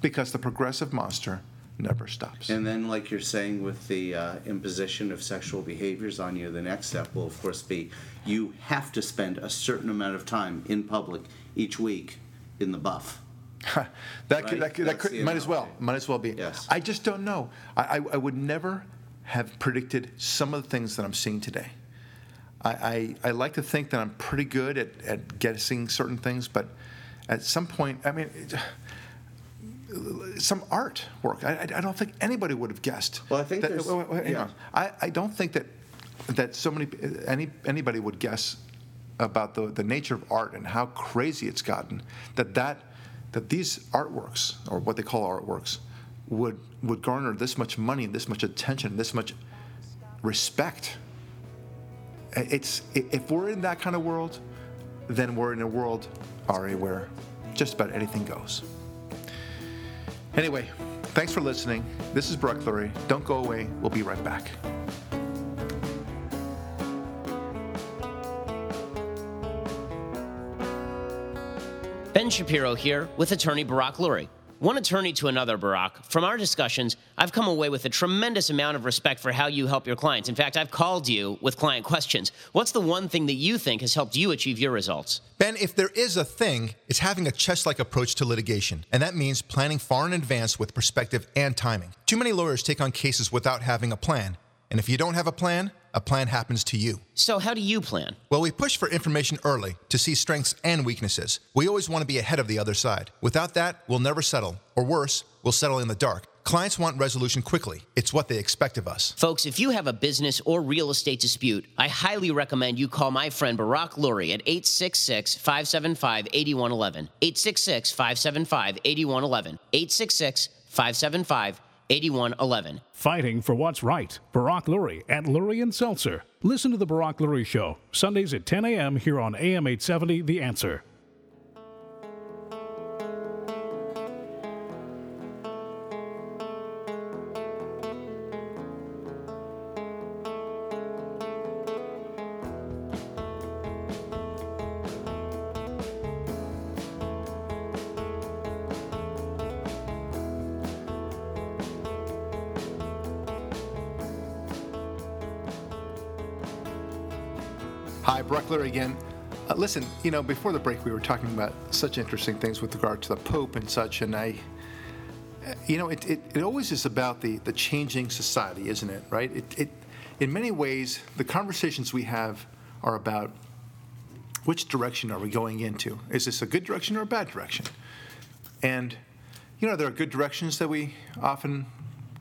because the progressive monster never stops. And then, like you're saying, with the uh, imposition of sexual behaviors on you, the next step will, of course, be you have to spend a certain amount of time in public each week in the buff. that Right? could, that, could, that could might as well might as well be. Yes. I just don't know. I, I, I would never have predicted some of the things that I'm seeing today. I, I, I like to think that I'm pretty good at, at guessing certain things, but at some point, I mean, some art work. I, I I don't think anybody would have guessed. Well, I think that, wait, wait, yeah. I, I don't think that that so many any anybody would guess about the, the nature of art and how crazy it's gotten that that that these artworks or what they call artworks would would garner this much money and this much attention and this much respect it's if we're in that kind of world then we're in a world Ari where just about anything goes. Anyway thanks for listening. This is Barack Lurie. Don't go away. We'll be right back. Ben Shapiro here with attorney Barack Lurie. One attorney to another, Barack. From our discussions, I've come away with a tremendous amount of respect for how you help your clients. In fact, I've called you with client questions. What's the one thing that you think has helped you achieve your results? Ben, if there is a thing, it's having a chess like approach to litigation. And that means planning far in advance with perspective and timing. Too many lawyers take on cases without having a plan. And if you don't have a plan, a plan happens to you. So, how do you plan? Well, we push for information early to see strengths and weaknesses. We always want to be ahead of the other side. Without that, we'll never settle. Or worse, we'll settle in the dark. Clients want resolution quickly. It's what they expect of us. Folks, if you have a business or real estate dispute, I highly recommend you call my friend Barack Lurie at 866 575 8111. 866 575 8111. 866 575 8111. Fighting for what's right. Barack Lurie at Lurie and Seltzer. Listen to The Barack Lurie Show, Sundays at 10 a.m. here on AM 870 The Answer. Listen, you know, before the break, we were talking about such interesting things with regard to the Pope and such, and I, you know, it, it, it always is about the, the changing society, isn't it? Right? It, it, in many ways, the conversations we have are about which direction are we going into? Is this a good direction or a bad direction? And you know, there are good directions that we often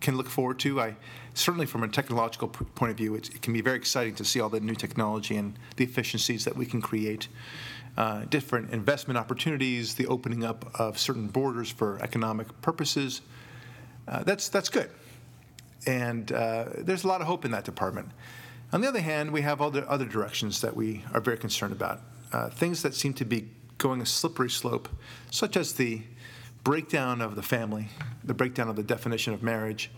can look forward to. I certainly, from a technological p- point of view, it's, it can be very exciting to see all the new technology and the efficiencies that we can create. Uh, different investment opportunities, the opening up of certain borders for economic purposes. Uh, that's that's good, and uh, there's a lot of hope in that department. On the other hand, we have other other directions that we are very concerned about. Uh, things that seem to be going a slippery slope, such as the breakdown of the family, the breakdown of the definition of marriage,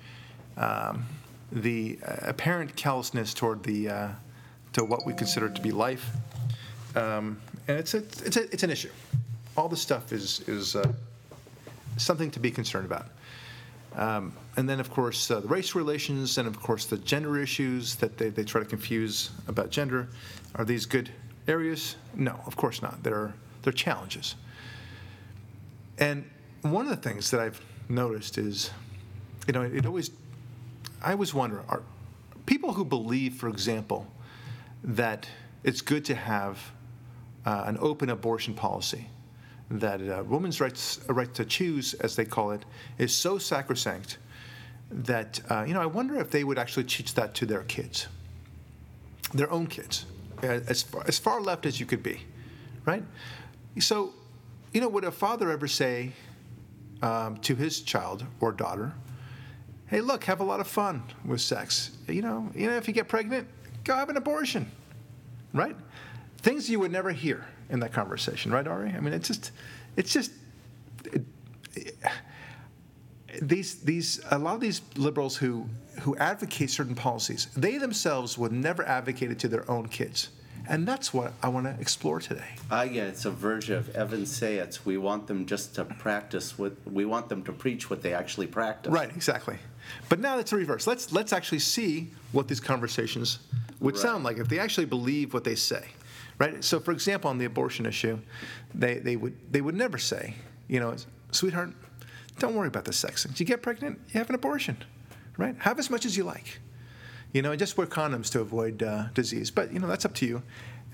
um, the uh, apparent callousness toward the uh, to what we consider to be life, um, and it's a, it's a, it's an issue. All this stuff is is uh, something to be concerned about. Um, and then, of course, uh, the race relations, and of course, the gender issues that they, they try to confuse about gender. Are these good areas? No, of course not. They're, they're challenges. And one of the things that I've noticed is, you know, it always, I always wonder are people who believe, for example, that it's good to have uh, an open abortion policy that a woman's rights, a right to choose, as they call it, is so sacrosanct that uh, you know I wonder if they would actually teach that to their kids, their own kids, as far, as far left as you could be, right? So, you know, would a father ever say um, to his child or daughter, "Hey, look, have a lot of fun with sex. You know, you know, if you get pregnant, go have an abortion." right? Things you would never hear in that conversation, right, Ari? I mean, it's just, it's just. It, it, these, these, a lot of these liberals who, who advocate certain policies, they themselves would never advocate it to their own kids. And that's what I want to explore today. Uh, yeah, it's a version of Evan Sayet's. We want them just to practice what we want them to preach what they actually practice. Right, exactly. But now it's a reverse. Let's let's actually see what these conversations would Right. sound like if they actually believe what they say. Right? So for example, on the abortion issue, they, they would they would never say, you know, sweetheart, don't worry about the sex. If you get pregnant, you have an abortion. Right? Have as much as you like. You know, just wear condoms to avoid uh, disease. But you know, that's up to you.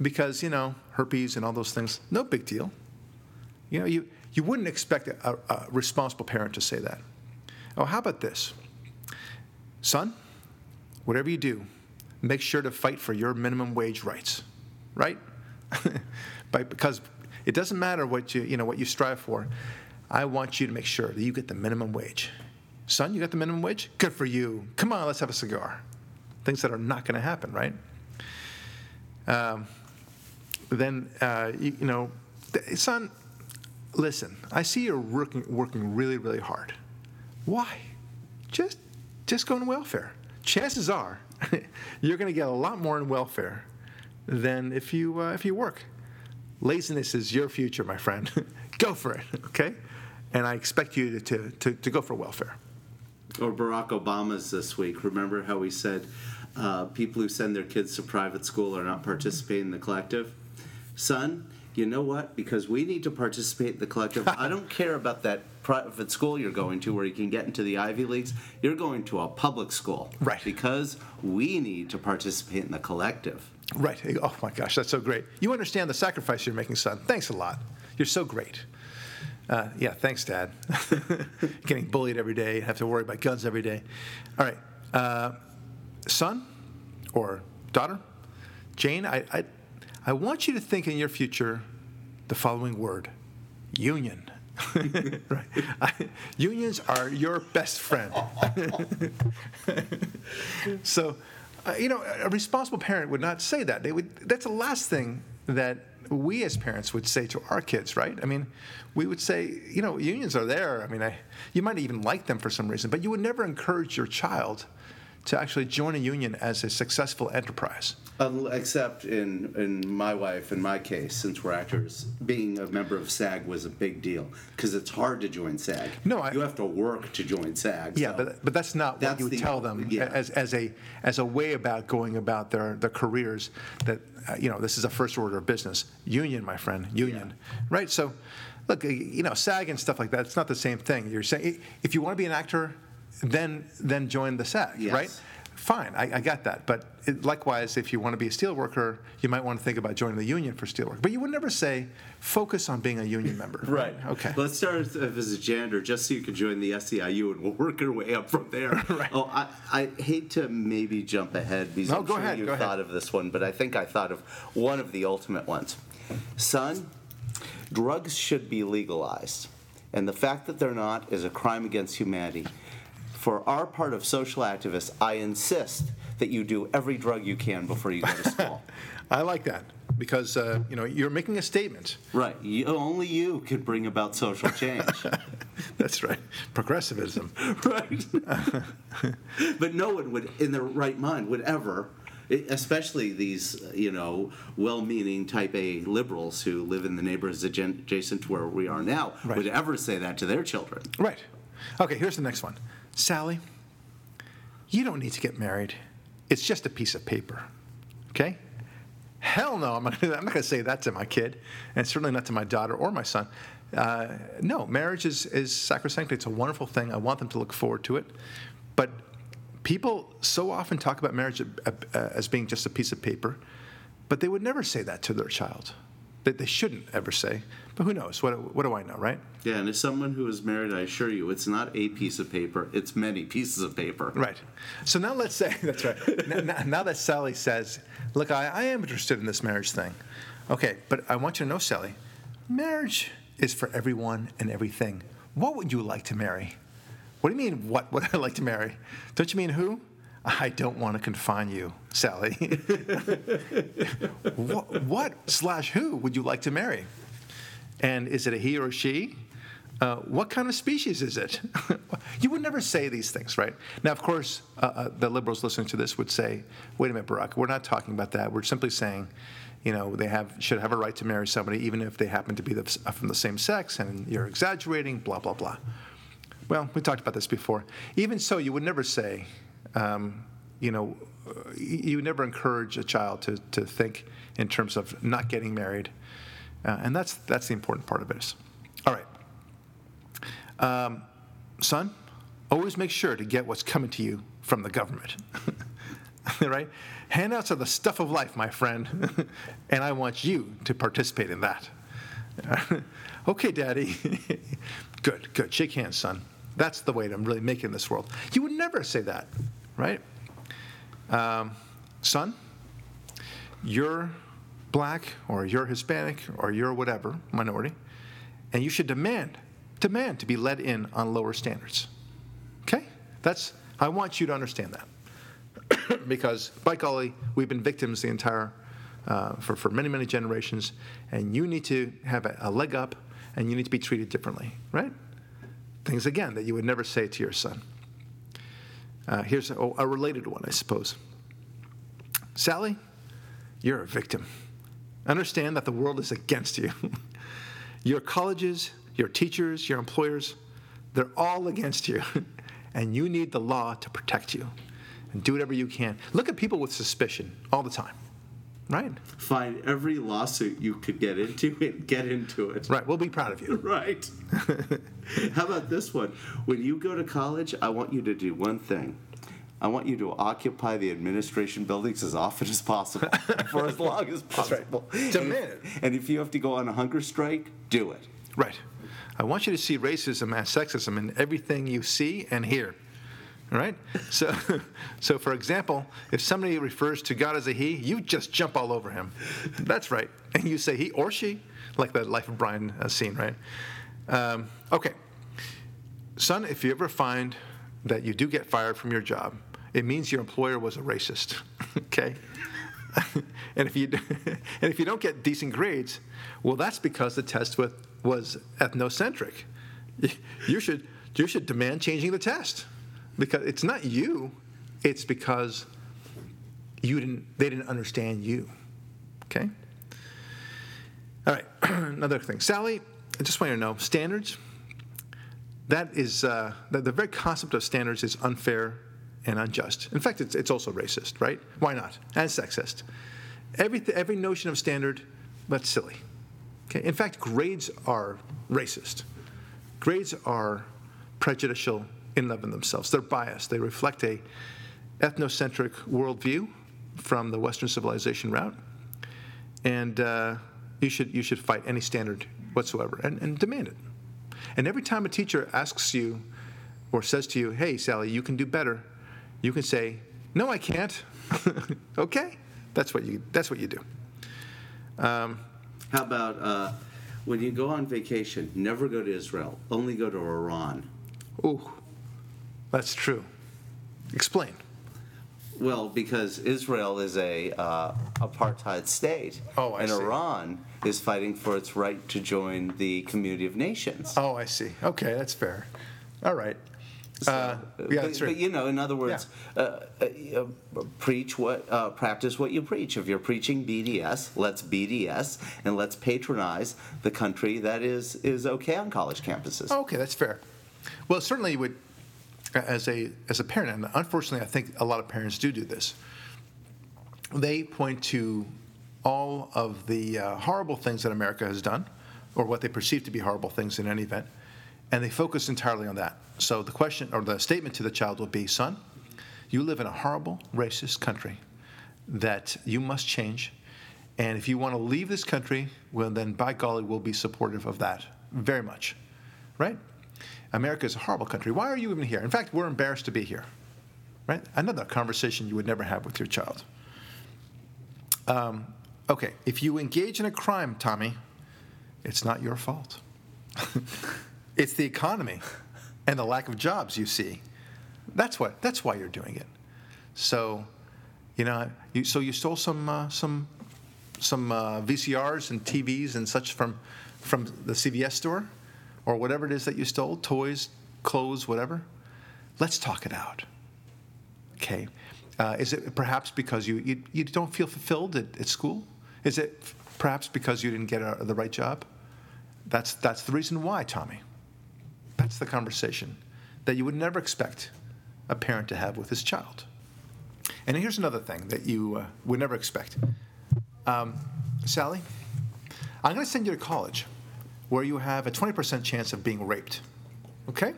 Because, you know, herpes and all those things, no big deal. You know, you, you wouldn't expect a, a responsible parent to say that. Oh, how about this? Son, whatever you do, make sure to fight for your minimum wage rights, right? but because it doesn't matter what you, you know, what you strive for. I want you to make sure that you get the minimum wage. Son, you got the minimum wage? Good for you. Come on, let's have a cigar. Things that are not going to happen, right? Um, then, uh, you, you know, son, listen, I see you're working, working really, really hard. Why? Just, just go on welfare. Chances are, you're going to get a lot more in welfare than if you uh, if you work. Laziness is your future, my friend. go for it, okay? And I expect you to, to, to, to go for welfare. Or Barack Obama's this week. Remember how he said uh, people who send their kids to private school are not participating in the collective? Son, you know what? Because we need to participate in the collective. I don't care about that private school you're going to where you can get into the Ivy Leagues. You're going to a public school. Right. Because we need to participate in the collective. Right. Oh my gosh, that's so great. You understand the sacrifice you're making, son. Thanks a lot. You're so great. Uh, yeah, thanks, Dad. Getting bullied every day, have to worry about guns every day. All right, uh, son or daughter, Jane, I, I, I want you to think in your future the following word union. right. I, unions are your best friend. so, uh, you know, a responsible parent would not say that. They would. That's the last thing that we as parents would say to our kids, right? I mean, we would say, you know, unions are there. I mean, I, you might even like them for some reason, but you would never encourage your child to actually join a union as a successful enterprise. Um, except in, in my wife, in my case, since we're actors, being a member of SAG was a big deal because it's hard to join SAG. No, I- you have to work to join SAG. Yeah, so- but, but that's not what you would the- tell them yeah. as, as a as a way about going about their, their careers. That uh, you know, this is a first order of business. Union, my friend, union, right? So, look, uh, you know, SAG and stuff like that. It's not the same thing. You're saying if you want to be an actor, then then join the SAG, Yes. right? Fine, I, I got that. But it, likewise, if you want to be a steelworker, you might want to think about joining the union for steelwork. But you would never say focus on being a union member. Right. Okay. Let's start as a janitor, just so you can join the SEIU, and we'll work our way up from there. Right. Oh, I, I hate to maybe jump ahead because No, I'm go sure ahead, you go ahead. thought of this one, but I think I thought of one of the ultimate ones. Son, drugs should be legalized, and the fact that they're not is a crime against humanity. For our part of social activists, I insist that you do every drug you can before you go to school. I like that because uh, you know you're making a statement. right. You, only you could bring about social change. That's right, progressivism. right? but no one would, in their right mind, would ever, especially these, you know, well-meaning Type A liberals who live in the neighborhoods adjacent adjacent to where we are now, Right. would ever say that to their children. Right. Okay, here's the next one. Sally, you don't need to get married. It's just a piece of paper. Okay? Hell no, I'm not, going to say that to my kid, and certainly not to my daughter or my son. Uh, no, marriage is, is sacrosanct. It's a wonderful thing. I want them to look forward to it. But people so often talk about marriage uh, as being just a piece of paper, but they would never say that to their child. that they shouldn't ever say. But who knows? What, what do I know, right? Yeah, and as someone who is married, I assure you, it's not a piece of paper; it's many pieces of paper. Right. So now let's say that's right. now, now- that Sally says, "Look, I, I am interested in this marriage thing," okay, but I want you to know, Sally, marriage is for everyone and everything. What would you like to marry? What do you mean? What would I like to marry? Don't you mean who? I don't want to confine you, Sally. what, what slash who would you like to marry? And is it a he or she? Uh, what kind of species is it? you would never say these things, right? Now, of course, uh, uh, the liberals listening to this would say, "Wait a minute, Barack. We're not talking about that. We're simply saying, you know, they have should have a right to marry somebody, even if they happen to be the, from the same sex, and you're exaggerating, blah blah blah." Well, we talked about this before. Even so, you would never say, um, you know, uh, you would never encourage a child to, to think in terms of not getting married. Uh, and that's, that's the important part of this. All right. Um, son, always make sure to get what's coming to you from the government. right? Handouts are the stuff of life, my friend. and I want you to participate in that. okay, Daddy. good, good. Shake hands, son. That's the way to really make it in this world. You would never say that, right? Um, son, you're black or you're Hispanic or you're whatever minority, and you should demand demand to be let in on lower standards. Okay? That's I want you to understand that because by golly, we've been victims the entire uh, for for many many generations, and you need to have a, a leg up, and you need to be treated differently, right? Things again that you would never say to your son. Uh, here's a, a related one, I suppose. Sally, you're a victim. Understand that the world is against you. your colleges, your teachers, your employers, they're all against you. and you need the law to protect you. And do whatever you can. Look at people with suspicion all the time, right? Find every lawsuit you could get into and get into it. Right. We'll be proud of you. Right. How about this one? When you go to college, I want you to do one thing. I want you to occupy the administration buildings as often as possible for as long as right. possible. Demand and, it. and if you have to go on a hunger strike, do it. Right. I want you to see racism and sexism in everything you see and hear. All right? So, so for example, if somebody refers to God as a he, you just jump all over him. That's right. And you say he or she, like the Life of Brian uh, scene, right? Um, okay. Son, if you ever find that you do get fired from your job, it means your employer was a racist. okay? and if you and if you don't get decent grades, well, that's because the test with, was ethnocentric. You should you should demand changing the test because it's not you, it's because you didn't they didn't understand you. Okay. All right, another thing, Sally. I just want you to know standards. That is uh, the, the very concept of standards is unfair and unjust. In fact, it's, it's also racist, right? Why not? And sexist. Every, every notion of standard, that's silly. Okay? In fact, grades are racist. Grades are prejudicial in and of themselves. They're biased. They reflect a ethnocentric worldview from the Western civilization route, and uh, you should you should fight any standard whatsoever and, and demand it. And every time a teacher asks you or says to you, "Hey, Sally, you can do better," you can say, "No, I can't." okay, that's what you that's what you do. Um, How about uh, when you go on vacation, never go to Israel, only go to Iran. ooh, that's true. Explain. Well, because Israel is a uh, apartheid state, Oh, I and see. Iran is fighting for its right to join the community of nations. Oh, I see. Okay, that's fair. All right. Uh, yeah, but, but you know, in other words, uh, uh, uh, preach what, uh, practice what you preach. If you're preaching BDS, let's BDS and let's patronize the country that is is okay on college campuses. Okay, that's fair. Well, certainly would, as a as a parent, and unfortunately, I think a lot of parents do do this. They point to all of the uh, horrible things that America has done, or what they perceive to be horrible things in any event, and they focus entirely on that. So the question or the statement to the child will be, "Son, you live in a horrible, racist country that you must change, And if you want to leave this country, well, then by golly, we'll be supportive of that very much. Right? America is a horrible country. Why are you even here? In fact, we're embarrassed to be here. Right? Another conversation you would never have with your child. Um, okay, if you engage in a crime, Tommy, it's not your fault. it's the economy and the lack of jobs you see. That's what. That's why you're doing it. So, you know, you, so you stole some uh, some some uh, VCRs and TVs and such from from the CVS store, or whatever it is that you stole, toys, clothes, whatever. Let's talk it out. Okay. Uh, is it perhaps because you, you, you don't feel fulfilled at, at school? Is it perhaps because you didn't get a, the right job? That's, that's the reason why, Tommy. That's the conversation that you would never expect a parent to have with his child. And here's another thing that you uh, would never expect. Um, Sally, I'm going to send you to college where you have a 20% chance of being raped. Okay?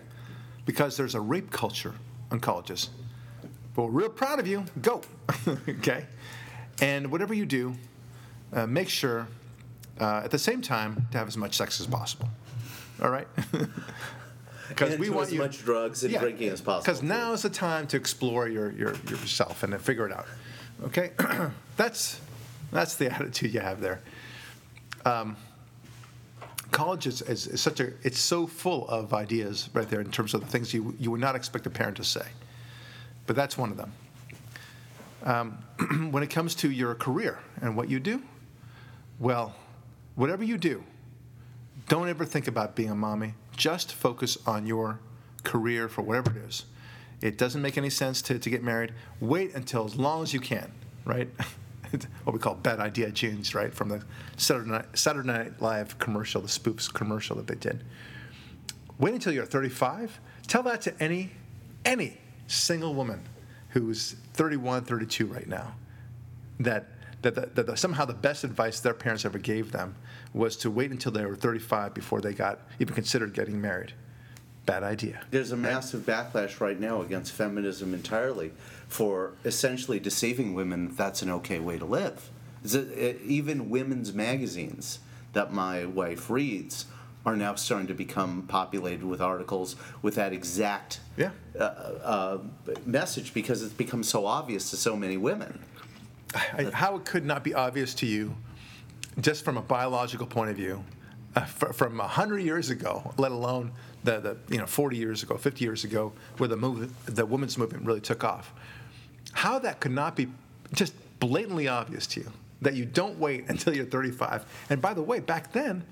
Because there's a rape culture on colleges. But we're real proud of you. Go. okay? And whatever you do, uh, make sure uh, at the same time to have as much sex as possible. All right? Because we want as you, much drugs and yeah, drinking as possible. Because now is the time to explore your, your yourself and figure it out. Okay? that's, that's the attitude you have there. Um, college is, is, is, such a it's so full of ideas right there in terms of the things you you would not expect a parent to say but that's one of them um, when it comes to your career and what you do well whatever you do don't ever think about being a mommy just focus on your career for whatever it is it doesn't make any sense to, to get married wait until as long as you can right what we call bad idea jeans, right? From the Saturday Night, Saturday Night Live commercial, the spoofs commercial that they did. Wait until you're 35. Tell that to any, any single woman who's 31, 32 right now, that that, the, that the, somehow the best advice their parents ever gave them was to wait until they were 35 before they got even considered getting married. Bad idea. There's a massive backlash right now against feminism entirely for essentially deceiving women that that's an okay way to live. even women's magazines that my wife reads are now starting to become populated with articles with that exact yeah. uh, uh, message because it's become so obvious to so many women. I, how it could not be obvious to you, just from a biological point of view, uh, f- from 100 years ago, let alone the, the you know 40 years ago, 50 years ago, where the move, the women's movement really took off how that could not be just blatantly obvious to you that you don't wait until you're 35. And by the way, back then,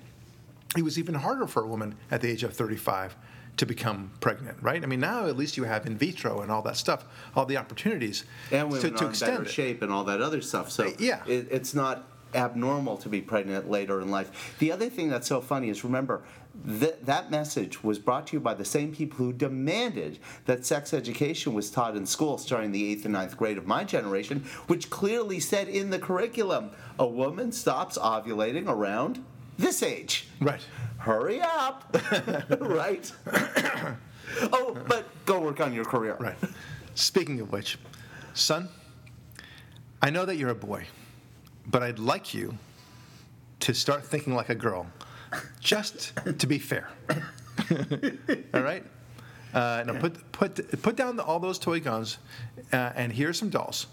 it was even harder for a woman at the age of 35 to become pregnant, right? I mean, now at least you have in vitro and all that stuff, all the opportunities and women to, to are in better it. shape and all that other stuff. So yeah, it, it's not abnormal to be pregnant later in life. The other thing that's so funny is remember Th- that message was brought to you by the same people who demanded that sex education was taught in school starting the eighth and ninth grade of my generation, which clearly said in the curriculum a woman stops ovulating around this age. Right. Hurry up. right. oh, but go work on your career. Right. Speaking of which, son, I know that you're a boy, but I'd like you to start thinking like a girl just to be fair. all right? Uh, now put, put, put down all those toy guns, uh, and here's some dolls.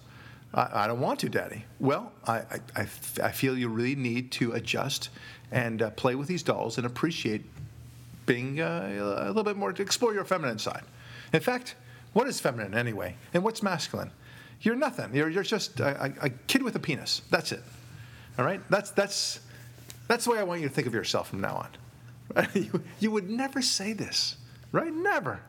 I, I, don't want to, Daddy. Well, I, feel you really need to adjust and uh, play with these dolls and appreciate being uh, a little bit more, to explore your feminine side. In fact, what is feminine anyway? And what's masculine? You're nothing. You're, you're just a, a kid with a penis. That's it. All right? That's, that's, that's the way I want you to think of yourself from now on. you, you would never say this, right? Never.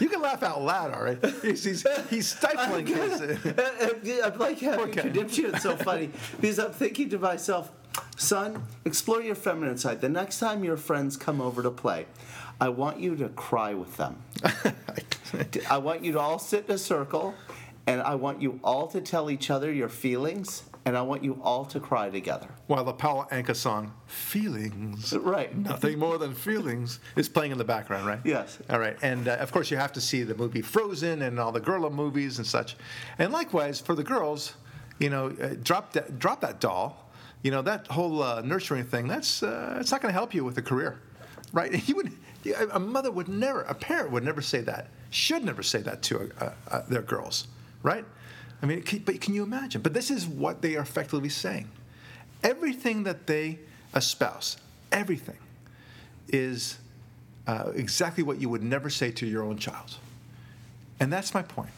You can laugh out loud, all right? He's, he's, he's stifling his. I'm like having okay. conniption. It's so funny because I'm thinking to myself, son, explore your feminine side. The next time your friends come over to play, I want you to cry with them. I want you to all sit in a circle, and I want you all to tell each other your feelings and I want you all to cry together. While the Paul Anka song "Feelings," right, nothing more than feelings, is playing in the background, right? Yes. All right, and uh, of course you have to see the movie Frozen and all the Gerla movies and such, and likewise for the girls, You know, uh, drop that drop that doll. You know that whole uh, nurturing thing. That's uh, it's not going to help you with a career, right? You would a mother would never, a parent would never say that. Should never say that to uh, uh, their girls, right? I mean, can, but can you imagine? But this is what they are effectively saying. Everything that they espouse, everything, is uh, exactly what you would never say to your own child. And that's my point.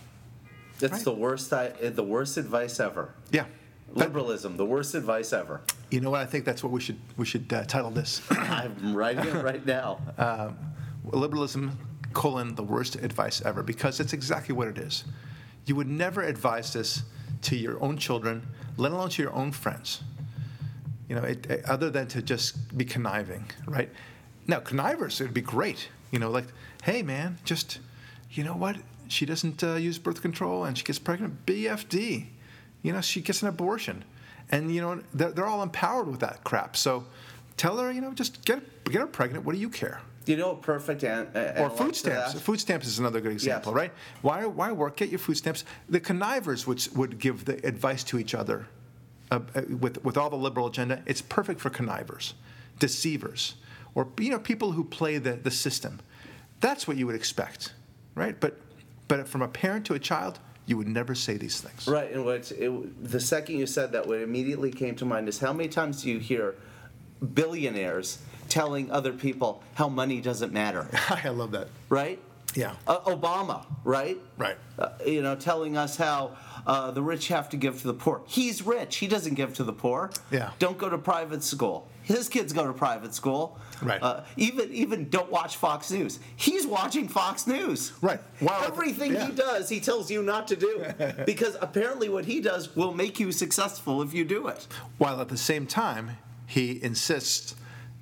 That's Right. the worst. I, the worst advice ever. Yeah. That- Liberalism, the worst advice ever. you know what? I think that's what we should we should uh, title this. I'm writing it right now. Liberalism colon the worst advice ever because it's exactly what it is. You would never advise this to your own children, let alone to your own friends. You know, it, it- other than to just be conniving, right? Now, connivers, it would be great. You know, like, hey, man, just, you know what? She doesn't uh, use birth control and she gets pregnant. BFD. You know, she gets an abortion. And, you know, they're, they're all empowered with that crap. So tell her, you know, just get, get her pregnant. What do you care? You know, perfect an, uh, or food stamps. Food stamps is another good example, Yes. right? Why, why work? Get your food stamps. The connivers would, would give the advice to each other uh, uh, with, with all the liberal agenda. It's perfect for connivers, deceivers, or you know people who play the, the system. That's what you would expect, right? But but from a parent to a child, you would never say these things. Right, and what it, the second you said that, what immediately came to mind is how many times do you hear billionaires telling other people how money doesn't matter, I love that. right? Yeah. Uh, Obama, right? Right. Uh, you know, telling us how uh, the rich have to give to the poor. He's rich. He doesn't give to the poor. Yeah. Don't go to private school. His kids go to private school. Right. Uh, even even don't watch Fox News. He's watching Fox News. Right. Wow. Everything Yeah. he does, he tells you not to do because apparently what he does will make you successful if you do it. while at the same time he insists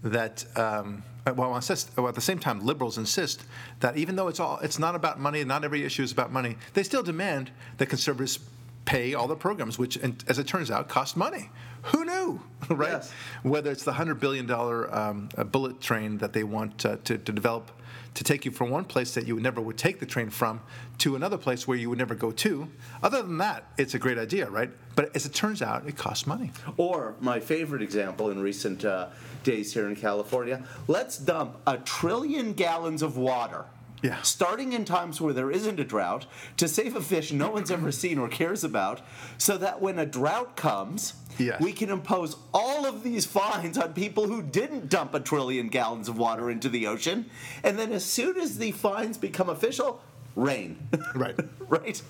that um, well, insist, well, at the same time liberals insist that even though it's all it's not about money and not every issue is about money they still demand that conservatives pay all the programs which and as it turns out cost money who knew right Yes. whether it's the 100 billion dollar um, bullet train that they want uh, to, to develop to take you from one place that you never would take the train from to another place where you would never go to other than that it's a great idea right but as it turns out it costs money Or my favorite example in recent uh, days here in California, let's dump a trillion gallons of water. Yeah. Starting in times where there isn't a drought to save a fish no one's ever seen or cares about, so that when a drought comes, Yes. we can impose all of these fines on people who didn't dump a trillion gallons of water into the ocean. And then as soon as the fines become official, rain. Right. right?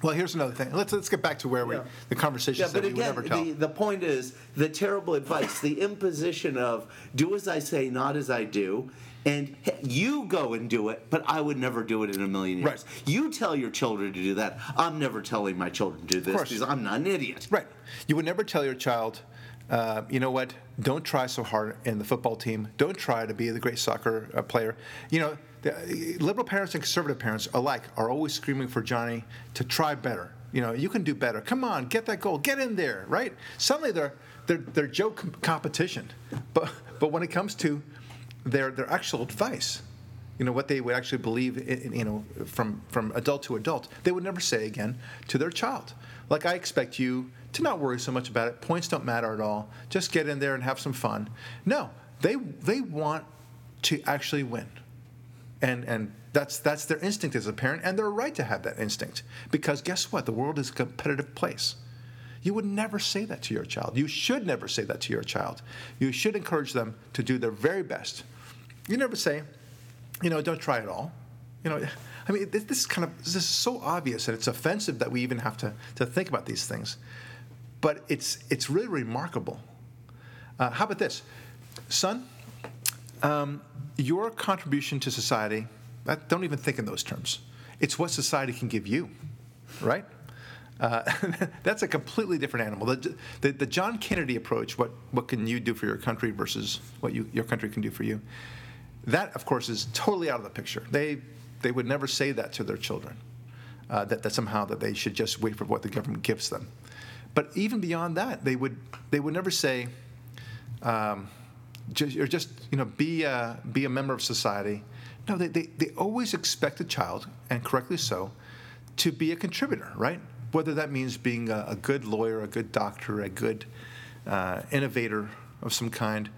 Well, here's another thing. Let's let's get back to where we Yeah. the conversations Yeah, that but we would again, never tell. the, the point is the terrible advice, the imposition of do as I say, not as I do. And you go and do it, but I would never do it in a million years. Right. You tell your children to do that. I'm never telling my children to do this because I'm not an idiot. right. You would never tell your child, uh, you know what? Don't try so hard in the football team. Don't try to be the great soccer uh, player. You know, the, uh, liberal parents and conservative parents alike are always screaming for Johnny to try better. You know, you can do better. Come on, get that goal. Get in there, right? Suddenly they're they're, they're joke competition. But but when it comes to their their actual advice, you know what they would actually believe in, you know from from adult to adult. They would never say again to their child. Like i expect you to not worry so much about it. Points don't matter at all. Just get in there and have some fun. No they they want to actually win. And and that's that's their instinct as a parent and they're right to have that instinct. Because guess what? The world is a competitive place. You would never say that to your child. You should never say that to your child. You should encourage them to do their very best you never say you know, don't try it all. You know, I mean, this, is kind of this is so obvious and it's offensive that we even have to, to think about these things. But it's it's really remarkable. Uh, how about this, son? Um, your contribution to society. Don't even think in those terms. It's what society can give you, right? Uh, that's a completely different animal. The, the, the John Kennedy approach, what, what can you do for your country versus what you, your country can do for you, that, of course, is totally out of the picture. They, they would never say that to their children, uh, that, that somehow that they should just wait for what the government gives them. But even beyond that, they would, they would never say, um, just, or just you know, be a, be a member of society. No, they, they, they always expect a child, and correctly so, to be a contributor, right? whether that means being a, a good lawyer, a good doctor, a good uh, innovator of some kind.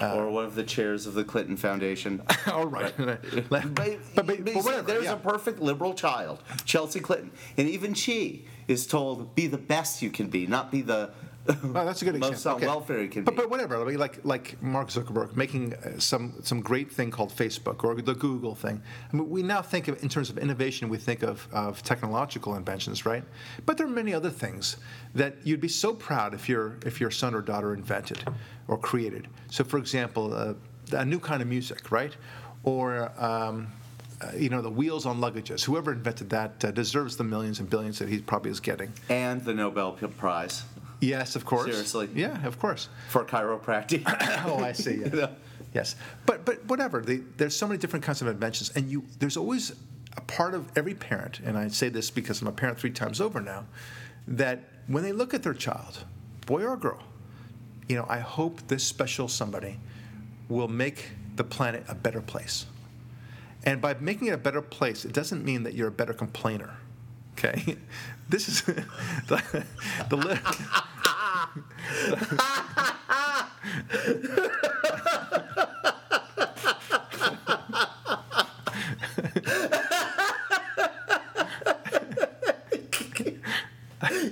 Uh, or one of the chairs of the Clinton Foundation. All right. but, But, but, but, but whatever. there's yeah. a perfect liberal child, Chelsea Clinton, and even she is told be the best you can be, not be the Oh, that's a good most example. on Okay. welfare you can but, be. But whatever. I mean, like like Mark Zuckerberg making uh, some some great thing called Facebook or the Google thing. I mean, we now think of in terms of innovation, we think of, of technological inventions, right? But there are many other things that you'd be so proud if your if your son or daughter invented or created. So, for example, uh, a new kind of music, right? Or um, uh, you know, the wheels on luggages. Whoever invented that uh, deserves the millions and billions that he probably is getting. and the Nobel Prize Yes, of course. Seriously. Yeah, of course. for chiropractic. oh, I see. Yes. You know? yes. But but whatever. The, there's so many different kinds of inventions, and you there's always a part of every parent, and I say this because I'm a parent three times over now, that when they look at their child, boy or girl, you know, I hope this special somebody will make the planet a better place. And by making it a better place, it doesn't mean that you're a better complainer. Okay, this is the, the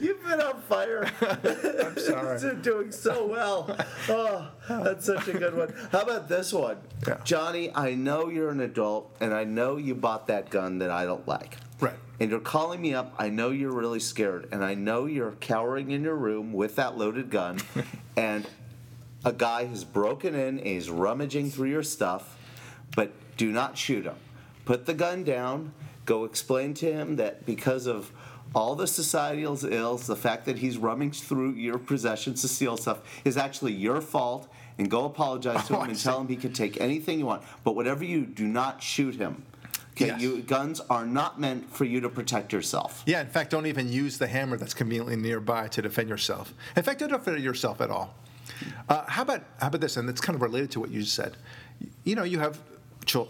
You've been on fire. I'm sorry. You're doing so well. Oh, that's such a good one. How about this one? Yeah. Johnny, I know you're an adult, and I know you bought that gun that I don't like. Right. And you're calling me up. I know you're really scared, and I know you're cowering in your room with that loaded gun, and a guy has broken in and he's rummaging through your stuff, but do not shoot him. Put the gun down. Go explain to him that because of all the societal ills, the fact that he's rummaging through your possessions to steal stuff is actually your fault, and go apologize to Oh, him and tell him he can take anything you want. But whatever you do, not shoot him. Okay, Yes. you, guns are not meant for you to protect yourself. Yeah, in fact, don't even use the hammer that's conveniently nearby to defend yourself. In fact, don't defend yourself at all. Uh, how about how about this? And it's kind of related to what you just said. You know, you have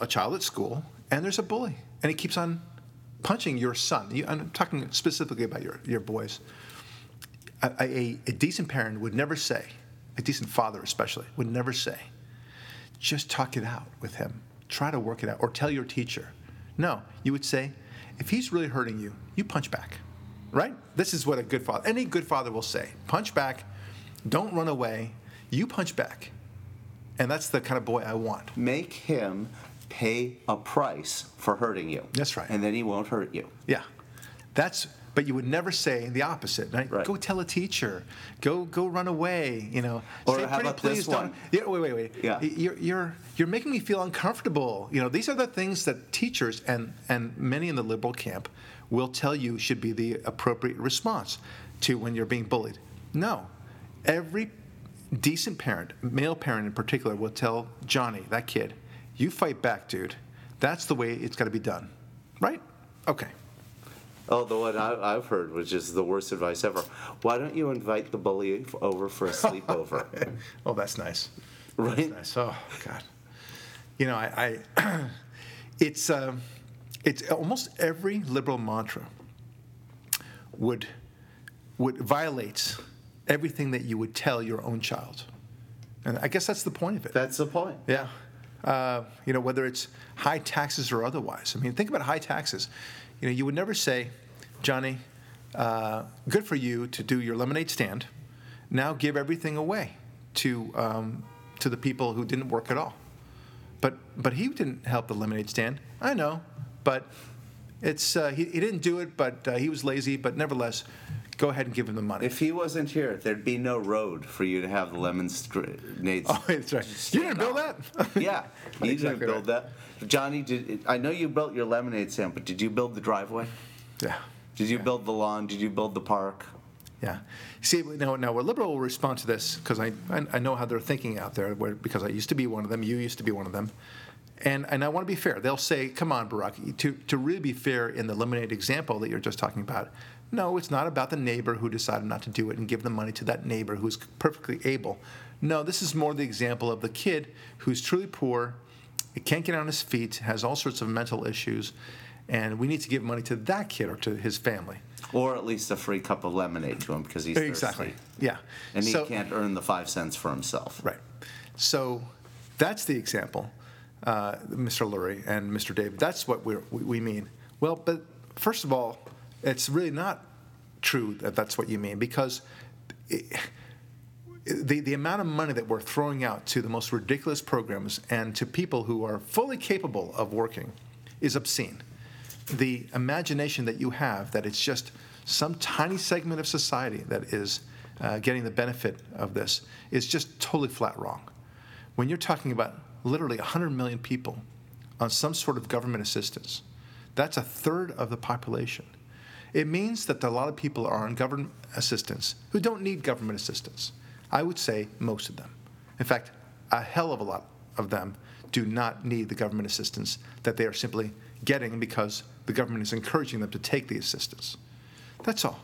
a child at school, and there's a bully, and he keeps on punching your son. You, I'm talking specifically about your your boys. A, a, a decent parent would never say, a decent father especially, would never say, just talk it out with him. Try to work it out, or tell your teacher. No, you would say, if he's really hurting you, you punch back. Right? This is what a good father, any good father will say. Punch back, don't run away, you punch back. And that's the kind of boy I want. Make him pay a price for hurting you. That's right. And then he won't hurt you. Yeah. That's but you would never say the opposite, right? Right. Go tell a teacher. Go go run away, you know. Or say, how "Pretty about please this one? Yeah, wait, wait, wait. Yeah. You're you're you're making me feel uncomfortable. You know, these are the things that teachers and and many in the liberal camp will tell you should be the appropriate response to when you're being bullied. No. Every decent parent, male parent in particular, will tell Johnny, that kid, you fight back, dude. That's the way it's got to be done. Right? Okay. Oh, the one I, I've heard, which is the worst advice ever. Why don't you invite the bully over for a sleepover? Oh, that's nice. right? Nice. Oh, God. You know, I, I it's um, it's almost every liberal mantra would would violates everything that you would tell your own child, and I guess that's the point of it. That's the point. Yeah. Uh, you know, whether it's high taxes or otherwise. I mean, think about high taxes. You know, you would never say, Johnny, uh, good for you to do your lemonade stand. Now give everything away to um, to the people who didn't work at all. But but he didn't help the lemonade stand. I know, but it's uh, he, he didn't do it. But uh, he was lazy. But nevertheless, go ahead and give him the money. If he wasn't here, there'd be no road for you to have the lemon grenades. oh, that's right. You didn't build that. yeah, you Exactly didn't build right. that. Johnny, did I know you built your lemonade stand, but did you build the driveway? Yeah. Did you build the lawn? Did you build the park? Yeah. See, now, now a liberal will respond to this because I, I, I know how they're thinking out there where, because I used to be one of them, you used to be one of them. And, and I want to be fair. They'll say, come on, Barack, to, to really be fair in the lemonade example that you're just talking about, no, it's not about the neighbor who decided not to do it and give the money to that neighbor who's perfectly able. No, this is more the example of the kid who's truly poor, can't get on his feet, has all sorts of mental issues, and we need to give money to that kid or to his family. Or at least a free cup of lemonade to him because he's Exactly. thirsty. Yeah. And he can't earn the five cents for himself. Right. So that's the example, uh, Mr. Lurie and Mr. David. That's what we're, we we mean. Well, but first of all, it's really not true that that's what you mean because it, the, the amount of money that we're throwing out to the most ridiculous programs and to people who are fully capable of working is obscene. The imagination that you have that it's just some tiny segment of society that is uh, getting the benefit of this is just totally flat wrong. When you're talking about literally 100 million people on some sort of government assistance, that's a third of the population. It means that a lot of people are on government assistance who don't need government assistance. I would say most of them. In fact, a hell of a lot of them do not need the government assistance that they are simply getting because the government is encouraging them to take the assistance. That's all.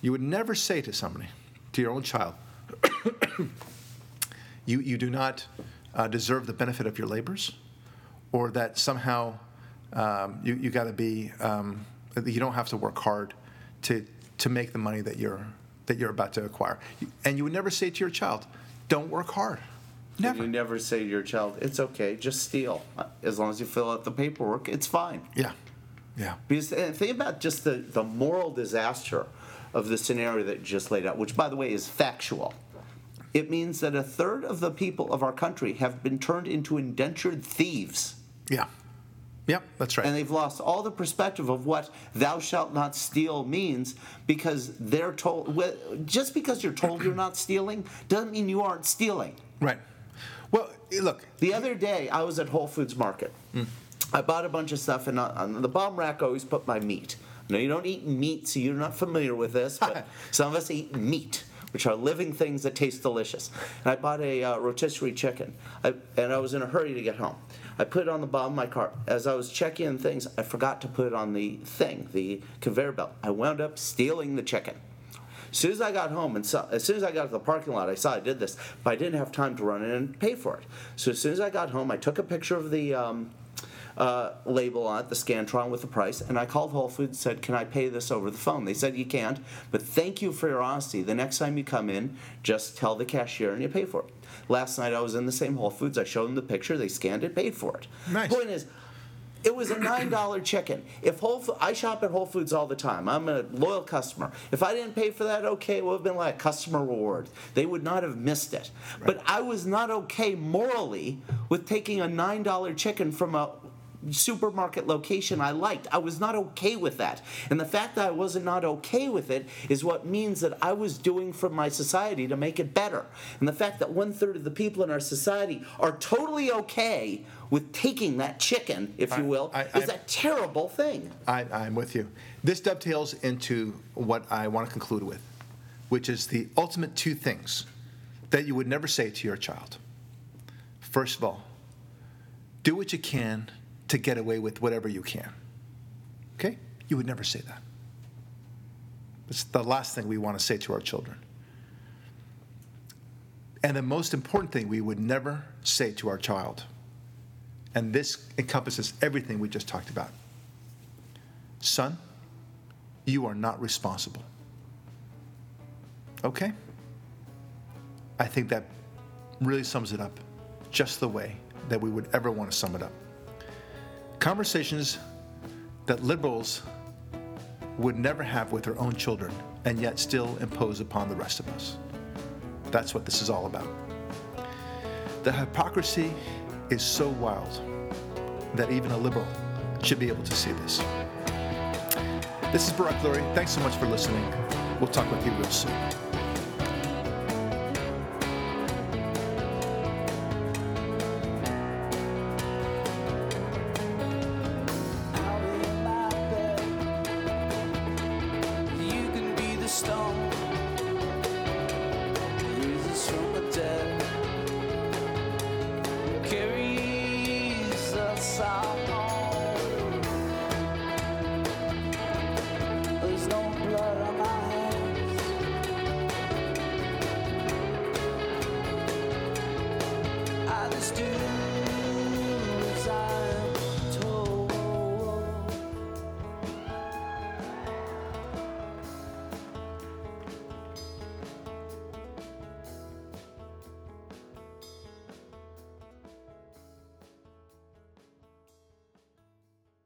You would never say to somebody, to your own child, you, you do not uh, deserve the benefit of your labors, or that somehow um, you, you got to be, um, you don't have to work hard to, to make the money that you're, that you're about to acquire. And you would never say to your child, don't work hard. And Never. You never say to your child, it's okay, just steal. As long as you fill out the paperwork, it's fine. Yeah. Yeah. Because and think about just the, the moral disaster of the scenario that you just laid out, which, by the way, is factual. It means that a third of the people of our country have been turned into indentured thieves. Yeah. Yep, that's right. And they've lost all the perspective of what thou shalt not steal means because they're told, just because you're told you're not stealing doesn't mean you aren't stealing. right. Well, look, The other day, I was at Whole Foods Market. I bought a bunch of stuff, and on- on the bottom rack, I always put my meat. No, you don't eat meat, so you're not familiar with this, but some of us eat meat, which are living things that taste delicious. And I bought a uh, rotisserie chicken, I, and I was in a hurry to get home. I put it on the bottom of my cart. As I was checking in things, I forgot to put it on the thing, the conveyor belt. I wound up stealing the chicken. As soon as I got home and saw, as soon as I got to the parking lot, I saw I did this, but I didn't have time to run in and pay for it. So as soon as I got home, I took a picture of the um, uh, label on it, the Scantron with the price, and I called Whole Foods and said, "Can I pay this over the phone?" They said you can't, but thank you for your honesty. The next time you come in, just tell the cashier and you pay for it. Last night I was in the same Whole Foods. I showed them the picture. They scanned it, paid for it. Nice. Point is, it was a nine dollar chicken. If Whole Fo- I shop at Whole Foods all the time. I'm a loyal customer. If I didn't pay for that, okay, it would have been like a customer reward. They would not have missed it. But I was not okay morally with taking a nine dollar chicken from a supermarket location I liked. I was not okay with that. And the fact that I wasn't not okay with it is what means that I was doing for my society to make it better. And the fact that one third of the people in our society are totally okay with taking that chicken, if you will, I- is I- a terrible thing. I, I'm with you. This dovetails into what I want to conclude with, which is the ultimate two things that you would never say to your child. First of all, do what you can to get away with whatever you can. Okay? You would never say that. It's the last thing we want to say to our children. And the most important thing we would never say to our child, and this encompasses everything we just talked about son, you are not responsible. Okay? I think that really sums it up just the way that we would ever want to sum it up. Conversations that liberals would never have with their own children and yet still impose upon the rest of us. That's what this is all about. The hypocrisy is so wild that even a liberal should be able to see this. This is Barack Lurie. Thanks so much for listening. We'll talk with you real soon.